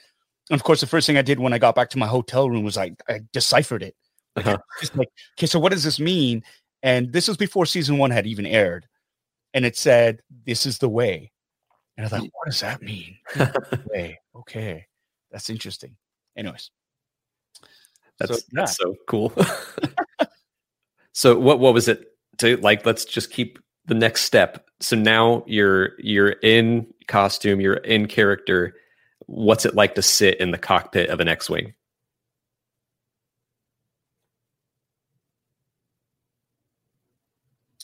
And of course, the first thing I did when I got back to my hotel room was I, I deciphered it. Like, uh-huh. Just like, okay, so what does this mean? And this was before season one had even aired. And it said, This is the way. And I thought, what does that mean? way. Okay. That's interesting. Anyways. That's so, yeah. so cool. so what what was it to like let's just keep the next step. So now you're you're in costume, you're in character. What's it like to sit in the cockpit of an X-wing?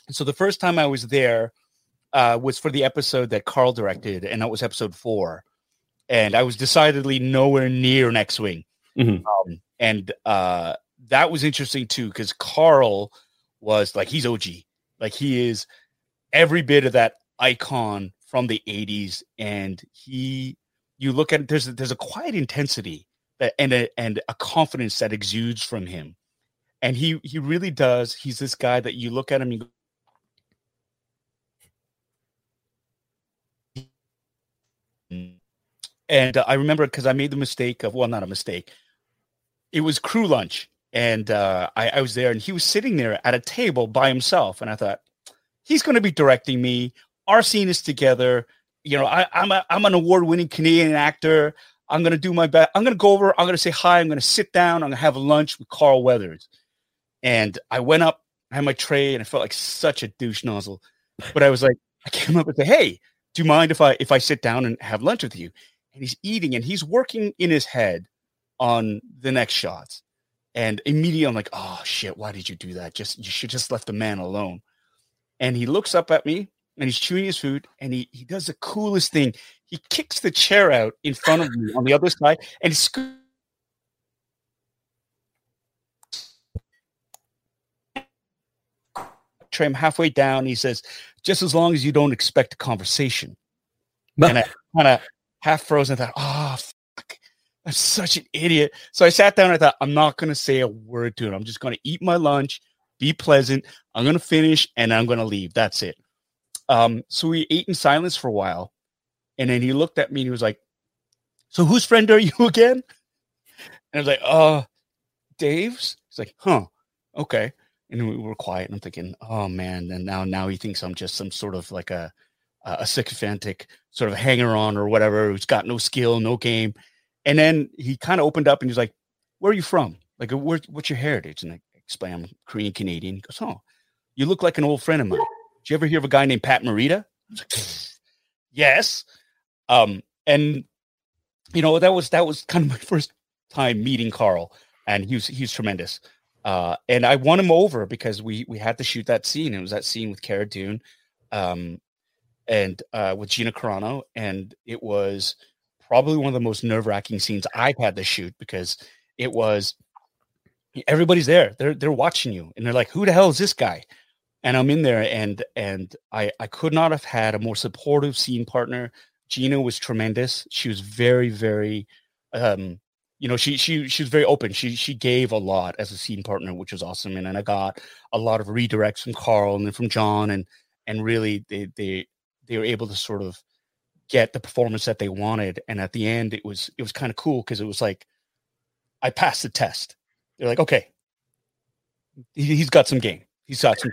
So the first time I was there uh, was for the episode that Carl directed, and that was episode four. And I was decidedly nowhere near next X-wing, mm-hmm. um, and uh, that was interesting too because Carl was like he's OG, like he is every bit of that icon from the 80s and he you look at it there's there's a quiet intensity that and a, and a confidence that exudes from him. And he he really does he's this guy that you look at him you and uh, I remember because I made the mistake of well, not a mistake. It was crew lunch, and uh, I, I, was there, and he was sitting there at a table by himself, and I thought, he's going to be directing me. Our scene is together. You know, I, am a I'm an award winning Canadian actor. I'm going to do my best. I'm going to go over. I'm going to say hi. I'm going to sit down. I'm going to have lunch with Carl Weathers. And I went up, I had my tray, and I felt like such a douche nozzle. But I was like, I came up and said, "Hey, do you mind if I if I sit down and have lunch with you?" And he's eating, and he's working in his head on the next shots. And immediately, I'm like, "Oh shit! Why did you do that? Just you should just left the man alone." and he looks up at me and he's chewing his food and he, he does the coolest thing. He kicks the chair out in front of me on the other side and he sco- tray him halfway down. He says, just as long as you don't expect a conversation. and I kind of half frozen. I thought, oh, fuck. I'm such an idiot. So I sat down I thought, I'm not going to say a word to him. I'm just going to eat my lunch be pleasant. I'm going to finish and I'm going to leave. That's it. Um, so we ate in silence for a while. And then he looked at me and he was like, So whose friend are you again? And I was like, Uh, Dave's. He's like, Huh, okay. And we were quiet. And I'm thinking, Oh man. And now, now he thinks I'm just some sort of like a, a sycophantic sort of hanger on or whatever who's got no skill, no game. And then he kind of opened up and he's like, Where are you from? Like, where, what's your heritage? And I explain I'm Korean Canadian. He goes, Oh, you look like an old friend of mine. Did you ever hear of a guy named Pat Morita? Like, yes. Um, and you know, that was that was kind of my first time meeting Carl, and he was he's tremendous. Uh, and I won him over because we we had to shoot that scene. It was that scene with Cara Dune, um, and uh, with Gina Carano, and it was probably one of the most nerve wracking scenes I've had to shoot because it was everybody's there. They're they're watching you, and they're like, "Who the hell is this guy?" And I'm in there, and and I I could not have had a more supportive scene partner. Gina was tremendous. She was very very, um, you know, she she she was very open. She she gave a lot as a scene partner, which was awesome. And then I got a lot of redirects from Carl and then from John, and and really they they they were able to sort of get the performance that they wanted. And at the end, it was it was kind of cool because it was like I passed the test they're like, okay, he, has got some game. He's got some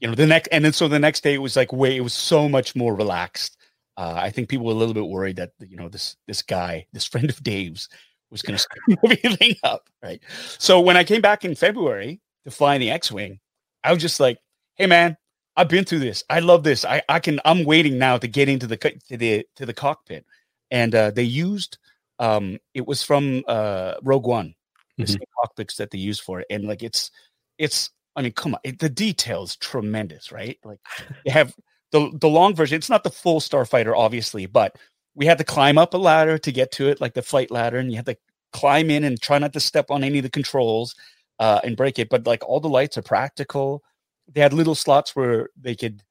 you know, the next, and then so the next day it was like, way, it was so much more relaxed. Uh, I think people were a little bit worried that you know this this guy, this friend of Dave's, was going to screw everything up, right? So when I came back in February to fly in the X-wing, I was just like, "Hey, man, I've been through this. I love this. I I can. I'm waiting now to get into the to the to the cockpit." And uh, they used um, it was from uh, Rogue One the mm-hmm. cockpits that they use for it. And like it's it's I mean, come on, it, the details tremendous, right? Like they have the the long version. It's not the full Starfighter, obviously, but we had to climb up a ladder to get to it, like the flight ladder, and you had to climb in and try not to step on any of the controls uh, and break it. But like all the lights are practical. They had little slots where they could.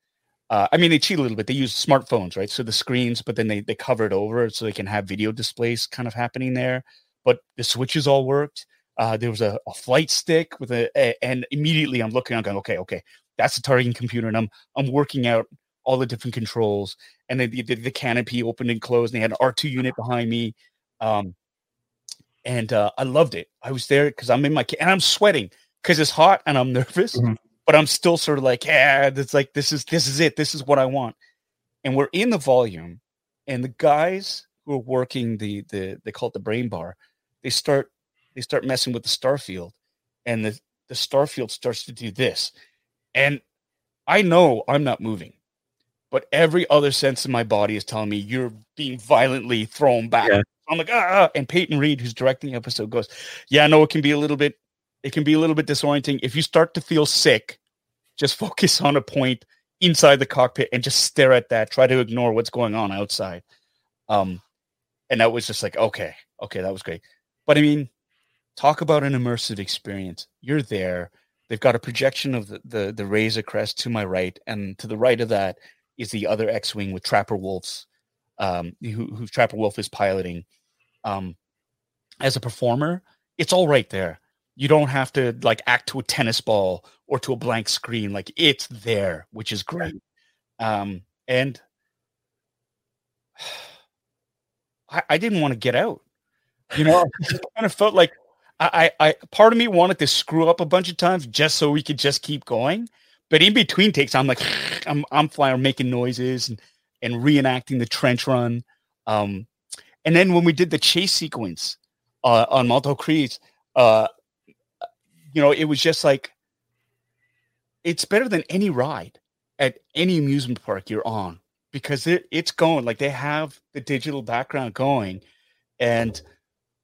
Uh, I mean, they cheat a little bit. They use smartphones, right? So the screens, but then they they cover it over so they can have video displays kind of happening there. But the switches all worked Uh, there was a, a, flight stick with a, a, and immediately I'm looking, I'm going, okay, okay, that's the targeting computer, and I'm I'm working out all the different controls, and then the, the, the canopy opened and closed, and they had an R2 unit behind me, um, and uh, I loved it. I was there because I'm in my and I'm sweating because it's hot and I'm nervous, mm-hmm. But I'm still sort of like, yeah, it's like this is this is it, this is what I want, and we're in the volume, and the guys who are working the the they call it the brain bar, they start they start messing with the starfield, and the the starfield starts to do this, and I know I'm not moving, but every other sense in my body is telling me you're being violently thrown back. Yeah. I'm like, ah, ah, ah. and Peyton Reed, who's directing the episode, goes, Yeah, I know it can be a little bit, it can be a little bit disorienting. If you start to feel sick, just focus on a point inside the cockpit and just stare at that. Try to ignore what's going on outside. Um, and that was just like, okay, okay, that was great. But I mean, talk about an immersive experience. You're there. They've got a projection of the, the, the Razor Crest to my right, and to the right of that is the other X-wing with Trapper Wolf's, um, who, who Trapper Wolf is piloting. Um, as a performer, it's all right there. You don't have to like act to a tennis ball or to a blank screen. Like it's there, which is great. Um, and I, I didn't want to get out. You know, I kind of felt like I, I, i part of me wanted to screw up a bunch of times just so we could just keep going. But in between takes, I'm like, I'm, I'm flying, making noises and, and reenacting the trench run. Um, and then when we did the chase sequence uh, on Maldo Kreis, uh, you know, it was just like, it's better than any ride at any amusement park you're on because it, it's going like they have the digital background going and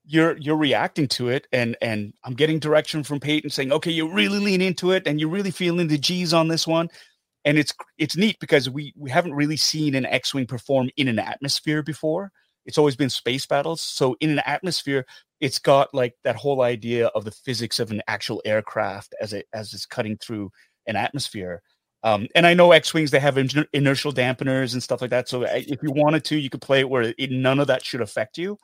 you're you're reacting to it and and i'm getting direction from peyton saying okay you really lean into it and you're really feeling the g's on this one. And it's it's neat because we we haven't really seen an x-wing perform in an atmosphere before it's always been space battles so in an atmosphere it's got like that whole idea of the physics of an actual aircraft as it as it's cutting through an atmosphere um, and I know X Wings, they have in- inertial dampeners and stuff like that. So if you wanted to, you could play it where it, none of that should affect you.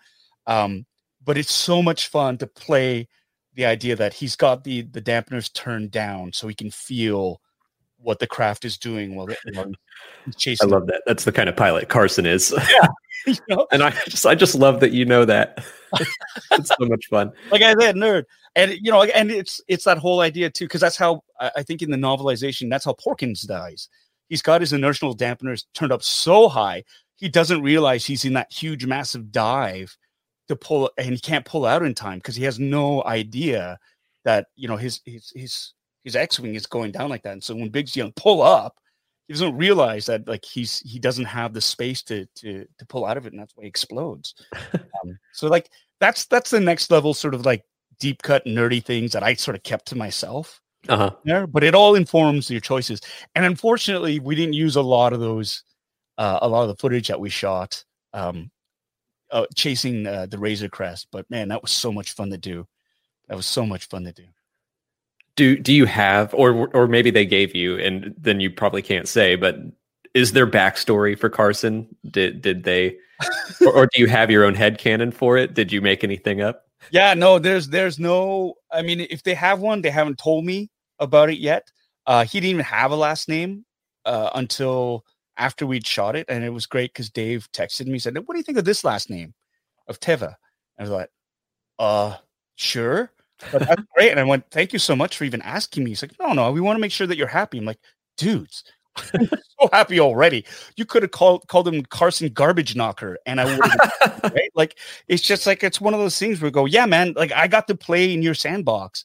Um, but it's so much fun to play the idea that he's got the the dampeners turned down so he can feel what the craft is doing while, while he's chasing. I love that. That's the kind of pilot Carson is. Yeah. you know? And I just I just love that you know that. it's so much fun. Like I said, nerd and you know, and it's it's that whole idea too, because that's how I think in the novelization, that's how Porkins dies. He's got his inertial dampeners turned up so high, he doesn't realize he's in that huge, massive dive to pull, and he can't pull out in time because he has no idea that you know his his his his X-wing is going down like that. And so when Biggs Young pull up, he doesn't realize that like he's he doesn't have the space to to to pull out of it, and that's why he explodes. um, so like that's that's the next level, sort of like deep cut nerdy things that I sort of kept to myself. Uh-huh. There, but it all informs your choices. And unfortunately, we didn't use a lot of those, uh, a lot of the footage that we shot, um, uh, chasing uh, the Razor Crest. But man, that was so much fun to do. That was so much fun to do. Do do you have, or or maybe they gave you, and then you probably can't say, but is there backstory for Carson? Did did they, or, or do you have your own head canon for it? Did you make anything up? yeah, no, there's there's no. I mean, if they have one, they haven't told me about it yet. Uh, he didn't even have a last name uh, until after we'd shot it, and it was great because Dave texted me said, "What do you think of this last name of Teva?" And I was like, "Uh, sure." But that's great. And I went, thank you so much for even asking me. He's like, no, no, we want to make sure that you're happy. I'm like, dudes, I'm so happy already. You could have called called him Carson Garbage Knocker, and I would right? like it's just like it's one of those things where we go, yeah, man, like I got to play in your sandbox,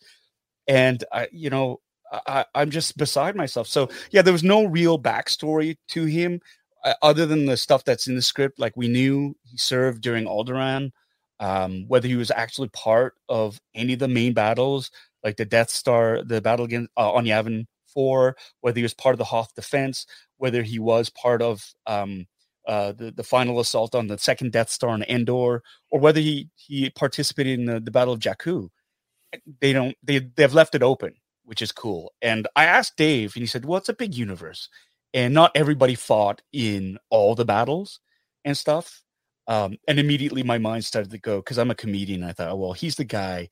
and I, you know, I, I'm just beside myself. So yeah, there was no real backstory to him uh, other than the stuff that's in the script. Like we knew he served during Alderaan. Um, whether he was actually part of any of the main battles, like the Death Star, the battle against uh, on Yavin for, whether he was part of the Hoth defense, whether he was part of um, uh, the, the final assault on the second Death Star on Endor, or whether he, he participated in the, the Battle of Jakku. They don't, they, they've left it open, which is cool. And I asked Dave, and he said, well, it's a big universe. And not everybody fought in all the battles and stuff. Um, and immediately my mind started to go because I'm a comedian. I thought, oh, well, he's the guy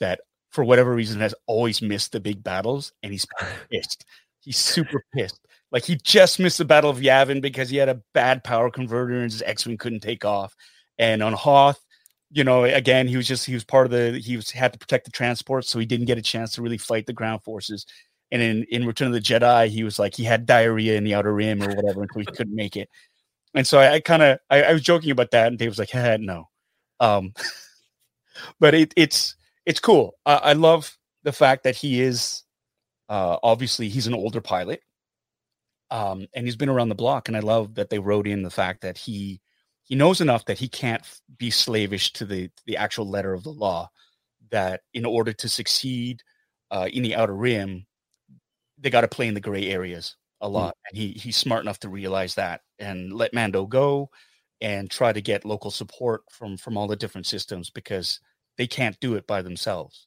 that for whatever reason has always missed the big battles and he's pissed. He's super pissed. Like he just missed the Battle of Yavin because he had a bad power converter and his X-Wing couldn't take off. And on Hoth, you know, again, he was just he was part of the he was had to protect the transport, so he didn't get a chance to really fight the ground forces. And in, in Return of the Jedi, he was like he had diarrhea in the outer rim or whatever, and so he couldn't make it. And so I, I kind of I, I, was joking about that, and Dave was like, hey, "No," um, but it, it's it's cool. I, I, love the fact that he is uh, obviously he's an older pilot, um, and he's been around the block. And I love that they wrote in the fact that he he knows enough that he can't be slavish to the the actual letter of the law. That in order to succeed uh, in the outer rim, they got to play in the gray areas a hmm. lot, mm. and he he's smart enough to realize that and let Mando go and try to get local support from from all the different systems because they can't do it by themselves.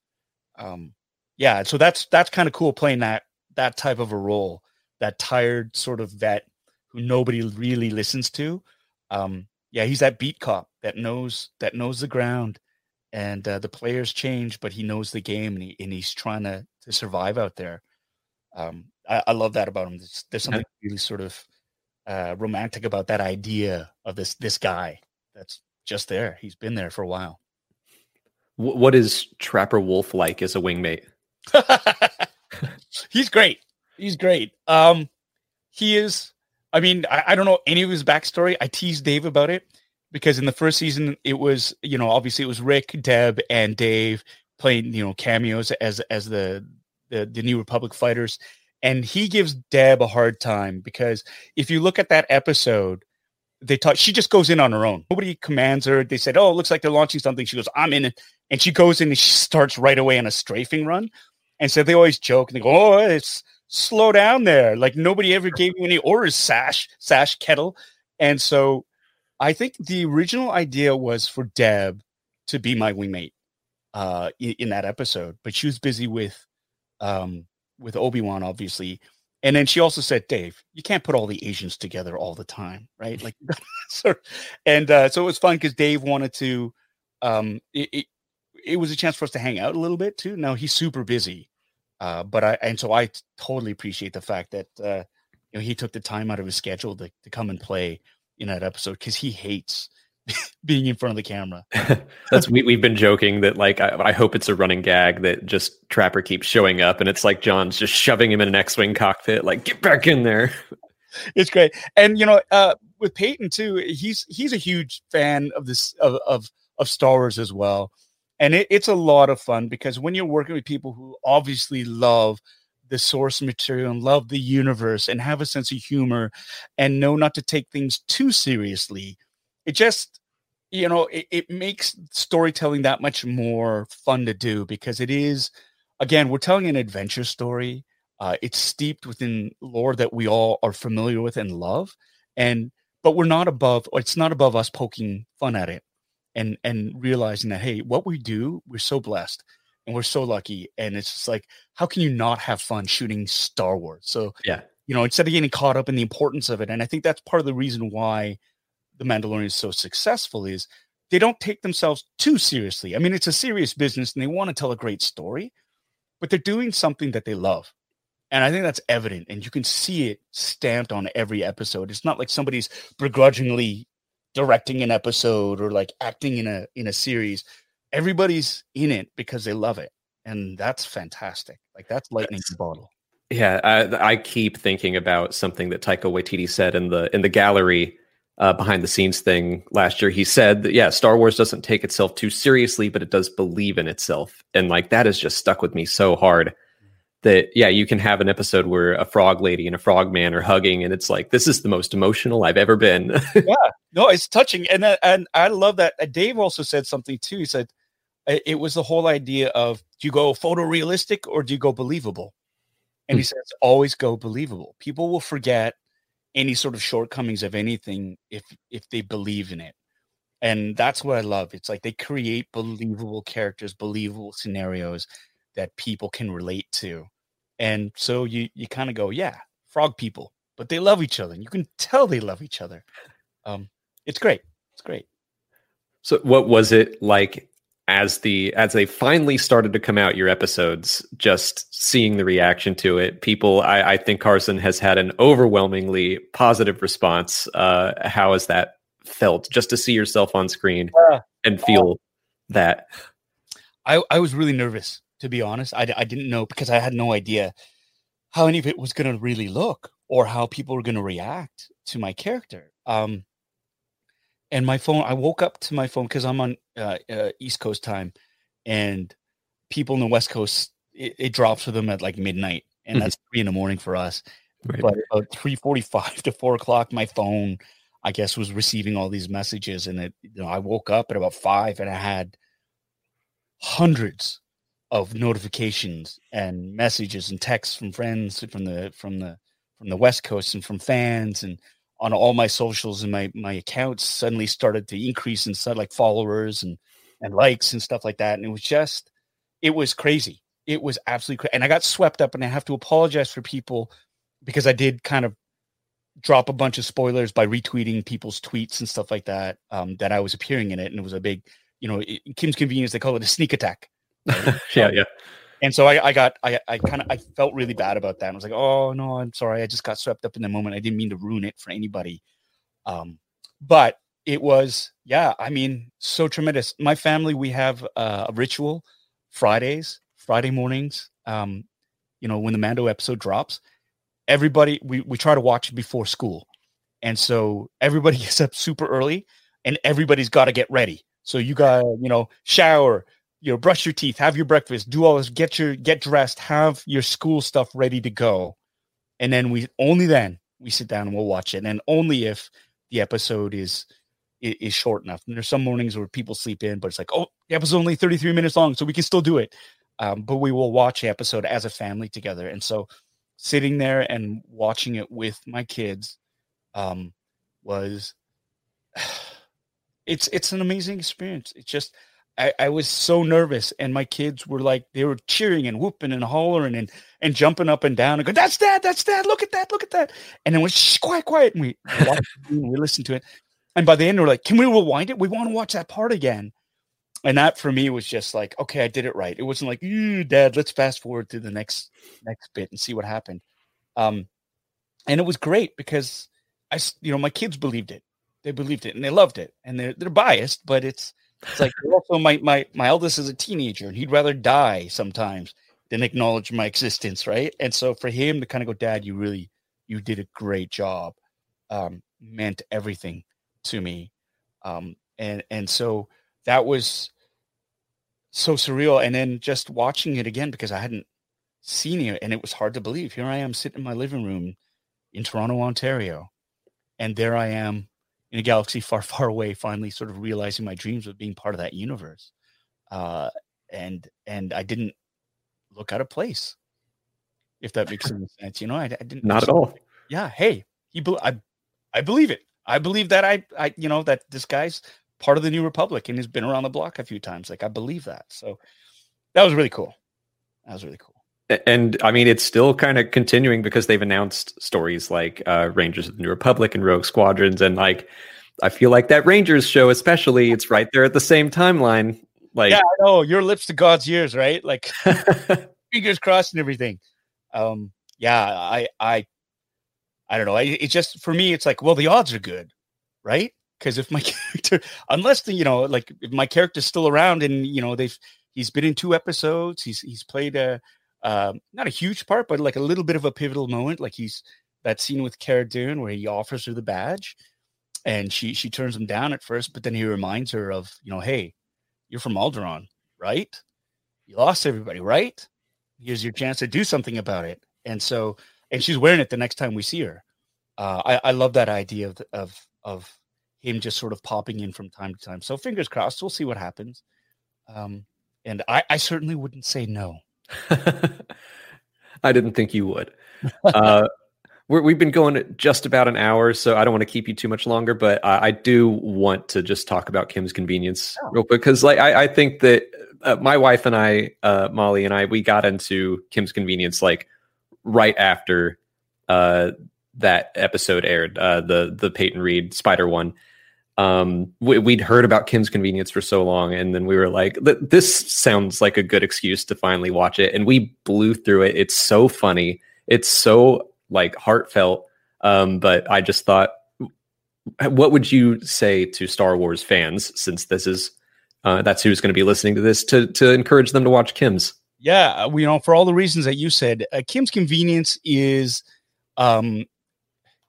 Um, yeah, so that's that's kind of cool playing that that type of a role, that tired sort of vet who nobody really listens to. Um, yeah, he's that beat cop that knows that knows the ground, and uh, the players change, but he knows the game and, he, and he's trying to to survive out there. Um, I, I, love that about him. There's, there's something really sort of uh, romantic about that idea of this this guy that's just there. He's been there for a while. What is Trapper Wolf like as a wingmate? He's great. He's great. Um, he is. I mean, I, I don't know any of his backstory. I teased Dave about it because in the first season, it was you know obviously it was Rick, Deb, and Dave playing you know cameos as as the the, the New Republic fighters, and he gives Deb a hard time because if you look at that episode, they talk. She just goes in on her own. Nobody commands her. They said, "Oh, it looks like they're launching something." She goes, "I'm in it," and she goes in and she starts right away on a strafing run. And so they always joke and they go, "Oh, it's slow down there." Like nobody ever gave you any orders, Sash, Sash Ketter. And so I think the original idea was for Deb to be my wingmate uh, in, in that episode, but she was busy with um, with Obi Wan, obviously. And then she also said, Dave, you can't put all the Asians together all the time, right? Like, and uh, so it was fun because Dave wanted to. Um, it, it, it was a chance for us to hang out a little bit too. Now he's super busy, uh, but I and so I totally appreciate the fact that uh, you know he took the time out of his schedule to, to come and play in that episode because he hates being in front of the camera. That's we, we've been joking that like I, I, hope it's a running gag that just Trapper keeps showing up and it's like John's just shoving him in an X-wing cockpit, like get back in there. It's great, and you know, uh, with Peyton too, he's he's a huge fan of this of of, of Star Wars as well, and it, it's a lot of fun because when you're working with people who obviously love the source material and love the universe and have a sense of humor and know not to take things too seriously it just you know it, it makes storytelling that much more fun to do because it is again we're telling an adventure story uh, it's steeped within lore that we all are familiar with and love and but we're not above it's not above us poking fun at it and and realizing that hey what we do we're so blessed and we're so lucky and it's just like how can you not have fun shooting star wars? So yeah. you know instead of getting caught up in the importance of it and i think that's part of the reason why the Mandalorian is so successful is they don't take themselves too seriously. I mean, it's a serious business and they want to tell a great story, but they're doing something that they love. And I think that's evident. And you can see it stamped on every episode. It's not like somebody's begrudgingly directing an episode or like acting in a in a series. Everybody's in it because they love it. And that's fantastic. Like that's lightning in the bottle. Yeah, I, I keep thinking about something that Taika Waititi said in the in the gallery uh, behind the scenes thing last year. He said that, yeah, Star Wars doesn't take itself too seriously, but it does believe in itself. And like that has just stuck with me so hard that, yeah, you can have an episode where a frog lady and a frog man are hugging, and it's like, this is the most emotional I've ever been. yeah, no, it's touching. And, uh, and I love that. Uh, Dave also said something too. He said, it was the whole idea of do you go photorealistic or do you go believable? And he hmm. says, always go believable. People will forget any sort of shortcomings of anything if if they believe in it. And that's what i love. It's like they create believable characters believable scenarios that people can relate to. And so you you kind of go yeah frog people but they love each other and you can tell they love each other. Um it's great. It's great. So what was it like as the as they finally started to come out your episodes just seeing the reaction to it people i, I think carson has had an overwhelmingly positive response uh how has that felt just to see yourself on screen Yeah. and feel that I, I was really nervous to be honest. I, I didn't know because I had no idea how any of it was going to really look or how people were going to react to my character. Um, and my phone, I woke up to my phone because I'm on uh, uh, East Coast time, and people in the West Coast it, it drops for them at like midnight, and Mhm. that's three in the morning for us. Right. But about three forty-five to four o'clock, my phone, I guess, was receiving all these messages, and it, you know, I woke up at about five, and I had hundreds of notifications and messages and texts from friends from the from the from the West Coast and from fans and on all my socials and my my accounts suddenly started to increase in sud- like followers and and likes and stuff like that. And it was just it was crazy. It was absolutely crazy. And I got swept up and I have to apologize for people because I did kind of drop a bunch of spoilers by retweeting people's tweets and stuff like that. Um, that I was appearing in it, and it was a big, you know, i- in Kim's convenience they call it a sneak attack. yeah yeah And so I, I got, I, I kind of, I felt really bad about that. I was like, oh no, I'm sorry. I just got swept up in the moment. I didn't mean to ruin it for anybody. Um, but it was, yeah, I mean, so tremendous. My family, we have uh, a ritual Fridays, Friday mornings. Um, you know, when the Mando episode drops, everybody, we, we try to watch it before school. And so everybody gets up super early and everybody's got to get ready. So you got you know, shower, you know, brush your teeth, have your breakfast, do all this, get your get dressed, have your school stuff ready to go. And then we only then we sit down and we'll watch it. And only if the episode is is short enough. And there's some mornings where people sleep in, but it's like, oh, the episode's only 33 minutes long, so we can still do it. Um, but we will watch the episode as a family together. And so sitting there and watching it with my kids um, was it's it's an amazing experience. It's just I, I was so nervous, and my kids were like they were cheering and whooping and hollering and and jumping up and down and go, "That's dad, that's dad! Look at that, look at that!" And then we shh, quiet, quiet, and we we watched and we listened to it. And by the end, we're like, "Can we rewind it? We want to watch that part again." And that for me was just like, okay, I did it right. It wasn't like, "Ooh, Dad, let's fast forward to the next next bit and see what happened." Um, and it was great because I, you know, my kids believed it. They believed it and they loved it. And they're they're biased, but it's it's like also my my my eldest is a teenager and he'd rather die sometimes than acknowledge my existence, right? And so for him to kind of go, Dad, you really you did a great job, um, meant everything to me. Um, and and so that was so surreal. And then just watching it again because I hadn't seen it and it was hard to believe. Here I am sitting in my living room in Toronto, Ontario, and there I am in a galaxy far, far away, finally sort of realizing my dreams of being part of that universe. Uh, and and I didn't look out of place, if that makes any sense. You know, I, I didn't. not at all Yeah. Hey, he. bel I. I believe it. I believe that I. I. You know that this guy's part of the New Republic and has been around the block a few times. Like I believe that. So that was really cool. That was really cool. And I mean, it's still kind of continuing because they've announced stories like uh, Rangers of the New Republic and Rogue Squadrons, and like I feel like that Rangers show, especially, it's right there at the same timeline. Like, yeah, I know your lips to God's ears, right? Like fingers crossed and everything. Um, yeah, I, I, I don't know. I, it just for me, it's like, well, the odds are good, right? Because if my character, unless the, you know, like if my character's still around and you know they've he's been in two episodes, he's he's played a um, not a huge part, but like a little bit of a pivotal moment. Like he's that scene with Cara Dune where he offers her the badge, and she she turns him down at first, but then he reminds her of you know, hey, you're from Alderaan, right? You lost everybody, right? Here's your chance to do something about it. And so, and she's wearing it the next time we see her. Uh, I, I love that idea of, of of him just sort of popping in from time to time. So fingers crossed, we'll see what happens. Um, and I, I certainly wouldn't say no. I didn't think you would. Uh, we're, we've been going just about an hour, so I don't want to keep you too much longer. But I, I do want to just talk about Kim's convenience Oh. real quick because, like, I, I think that uh, my wife and I, uh, Molly and I, we got into Kim's convenience like right after uh, that episode aired, uh, the the Peyton Reed Spider one. Um, we, would heard about Kim's Convenience for so long, and then we were like, "This sounds like a good excuse to finally watch it." And we blew through it. It's so funny. It's so like heartfelt. Um, but I just thought, what would you say to Star Wars fans, since this is uh, that's who's going to be listening to this, to to encourage them to watch Kim's? Yeah, uh, you know, for all the reasons that you said, uh, Kim's Convenience is, um,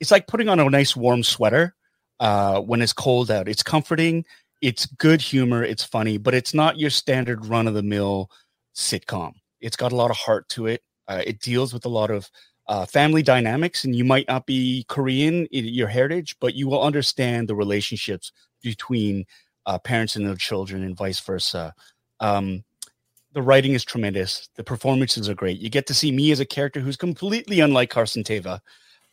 it's like putting on a nice warm sweater uh, when it's cold out. It's comforting. It's good humor. It's funny, but it's not your standard run of the mill sitcom. It's got a lot of heart to it. Uh, it deals with a lot of uh, family dynamics, and you might not be Korean in your heritage, but you will understand the relationships between uh, parents and their children, and vice versa. Um, the writing is tremendous. The performances are great. You get to see me as a character who's completely unlike Carson Teva.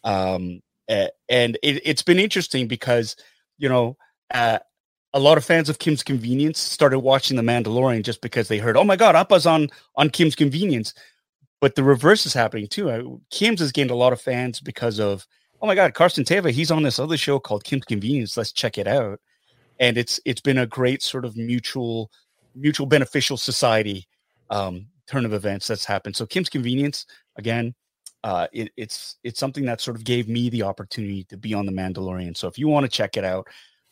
Um, and it, has been interesting because you know uh, a lot of fans of Kim's Convenience started watching The Mandalorian just because they heard, "Oh my God, Appa's on on Kim's Convenience," but the reverse is happening too. Uh, Kim's has gained a lot of fans because of, "Oh my God, Carson Teva, he's on this other show called Kim's Convenience. Let's check it out." And it's it's been a great sort of mutual mutual beneficial society um, turn of events that's happened. So Kim's Convenience again uh, it, it's it's something that sort of gave me the opportunity to be on the Mandalorian. So if you want to check it out,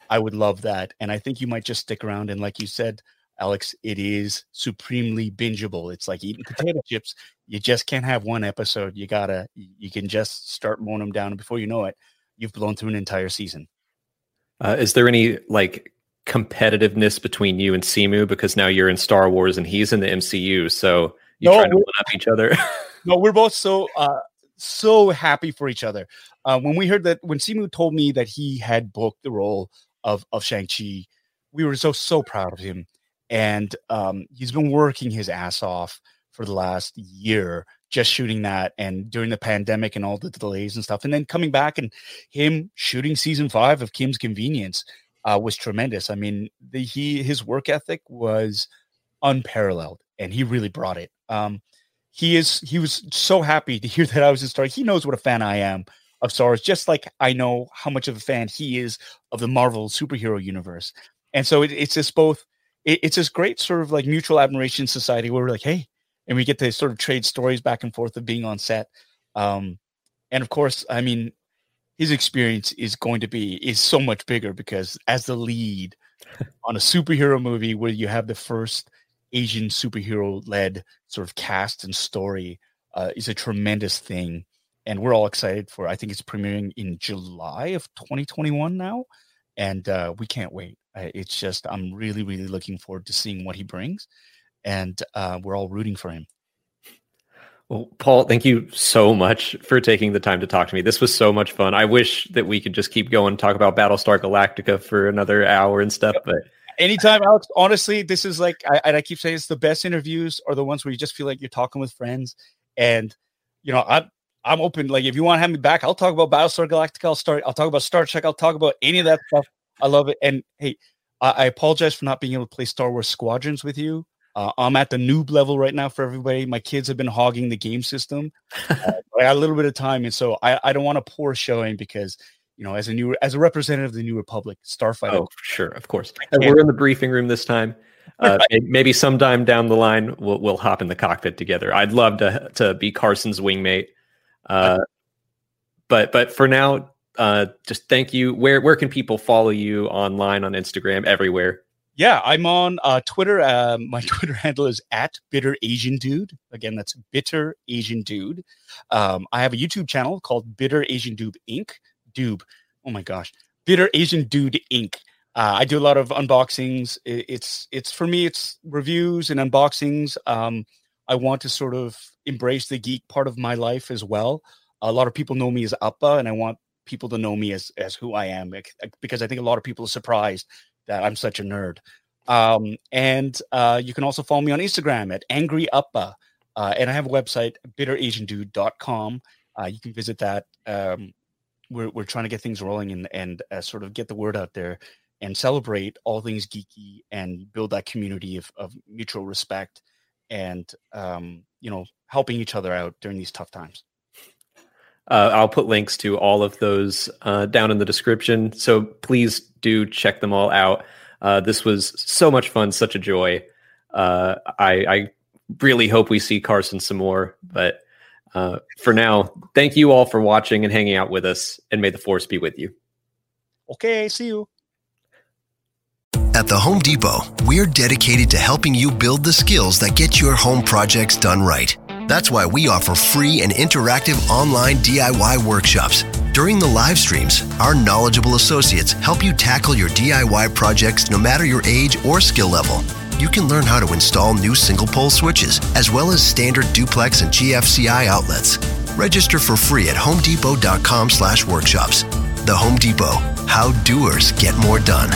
I would love that. And I think you might just stick around. And like you said, Alex, it is supremely bingeable. It's like eating potato chips. You just can't have one episode. You gotta, you can just start mowing them down, and before you know it, you've blown through an entire season. Uh, is there any like competitiveness between you and Simu because now you're in Star Wars and he's in the MCU? So you no, trying to one up each other? no, we're both so uh, so happy for each other. Uh, when we heard that, when Simu told me that he had booked the role of of Shang Chi, we were so so proud of him, and um, he's been working his ass off for the last year just shooting that and during the pandemic and all the delays and stuff. And then coming back and him shooting season five of kim's convenience uh, was tremendous. I mean the, he his work ethic was unparalleled and he really brought it. Um, he is he was so happy to hear that I was in Star. He knows what a fan I am of Star Wars, just like I know how much of a fan he is of the Marvel superhero universe. And so it, it's this both. It, it's this great sort of like mutual admiration society where we're like, hey, and we get to sort of trade stories back and forth of being on set. Um, and of course, I mean, his experience is going to be is so much bigger because as the lead on a superhero movie where you have the first Asian superhero led sort of cast and story uh, is a tremendous thing. And we're all excited for I think it's premiering in July of 2021 now. And uh, we can't wait. it's just, I'm really, really looking forward to seeing what he brings. And uh, we're all rooting for him. Well, Paul, thank you so much for taking the time to talk to me. This was so much fun. I wish that we could just keep going, talk about Battlestar Galactica for another hour and stuff, but anytime, Alex. Honestly, this is like I, I keep saying it's the best interviews are the ones where you just feel like you're talking with friends. And you know, I'm I'm open. Like if you want to have me back, I'll talk about Battlestar Galactica. I'll start. I'll talk about Star Trek. I'll talk about any of that stuff. I love it. And hey, I, I apologize for not being able to play Star Wars Squadrons with you. Uh, I'm at the noob level right now for everybody. My kids have been hogging the game system. Uh, I got a little bit of time, and so I, I don't want to pour showing because you know, as a new as a representative of the New Republic, Starfighter. Oh, sure, of course. And we're in the briefing room this time. Uh, maybe sometime down the line we'll we'll hop in the cockpit together. I'd love to to be Carson's wingmate. Uh, but but for now, uh, just thank you. Where where can people follow you online on Instagram? Everywhere. Yeah, I'm on uh, Twitter. Uh, my Twitter handle is at Bitter Asian Dude. Again, that's Bitter Asian Dude. Um, I have a YouTube channel called Bitter Asian Dude Inc. Doob. Oh my gosh, Bitter Asian Dude Inc. Uh, I do a lot of unboxings. It's it's for me, it's reviews and unboxings. Um, I want to sort of embrace the geek part of my life as well. A lot of people know me as Appa, and I want people to know me as as who I am because I think a lot of people are surprised that I'm such a nerd. Um, and uh, you can also follow me on Instagram at Angry Appa. Uh, and I have a website, bitterasiandude.com. Uh, you can visit that. Um, we're we're trying to get things rolling and and uh, sort of get the word out there and celebrate all things geeky and build that community of, of mutual respect and um, you know helping each other out during these tough times Uh, I'll put links to all of those uh, down in the description. So please do check them all out. Uh, this was so much fun, such a joy. Uh, I, I, really hope we see Carson some more. But uh, for now, thank you all for watching and hanging out with us, and may the force be with you. Okay, see you. At the Home Depot, we're dedicated to helping you build the skills that get your home projects done right. That's why we offer free and interactive online DIY workshops. During the live streams, our knowledgeable associates help you tackle your DIY projects no matter your age or skill level. You can learn how to install new single pole switches, as well as standard duplex and GFCI outlets. Register for free at homedepot.com slash workshops. The Home Depot, how doers get more done.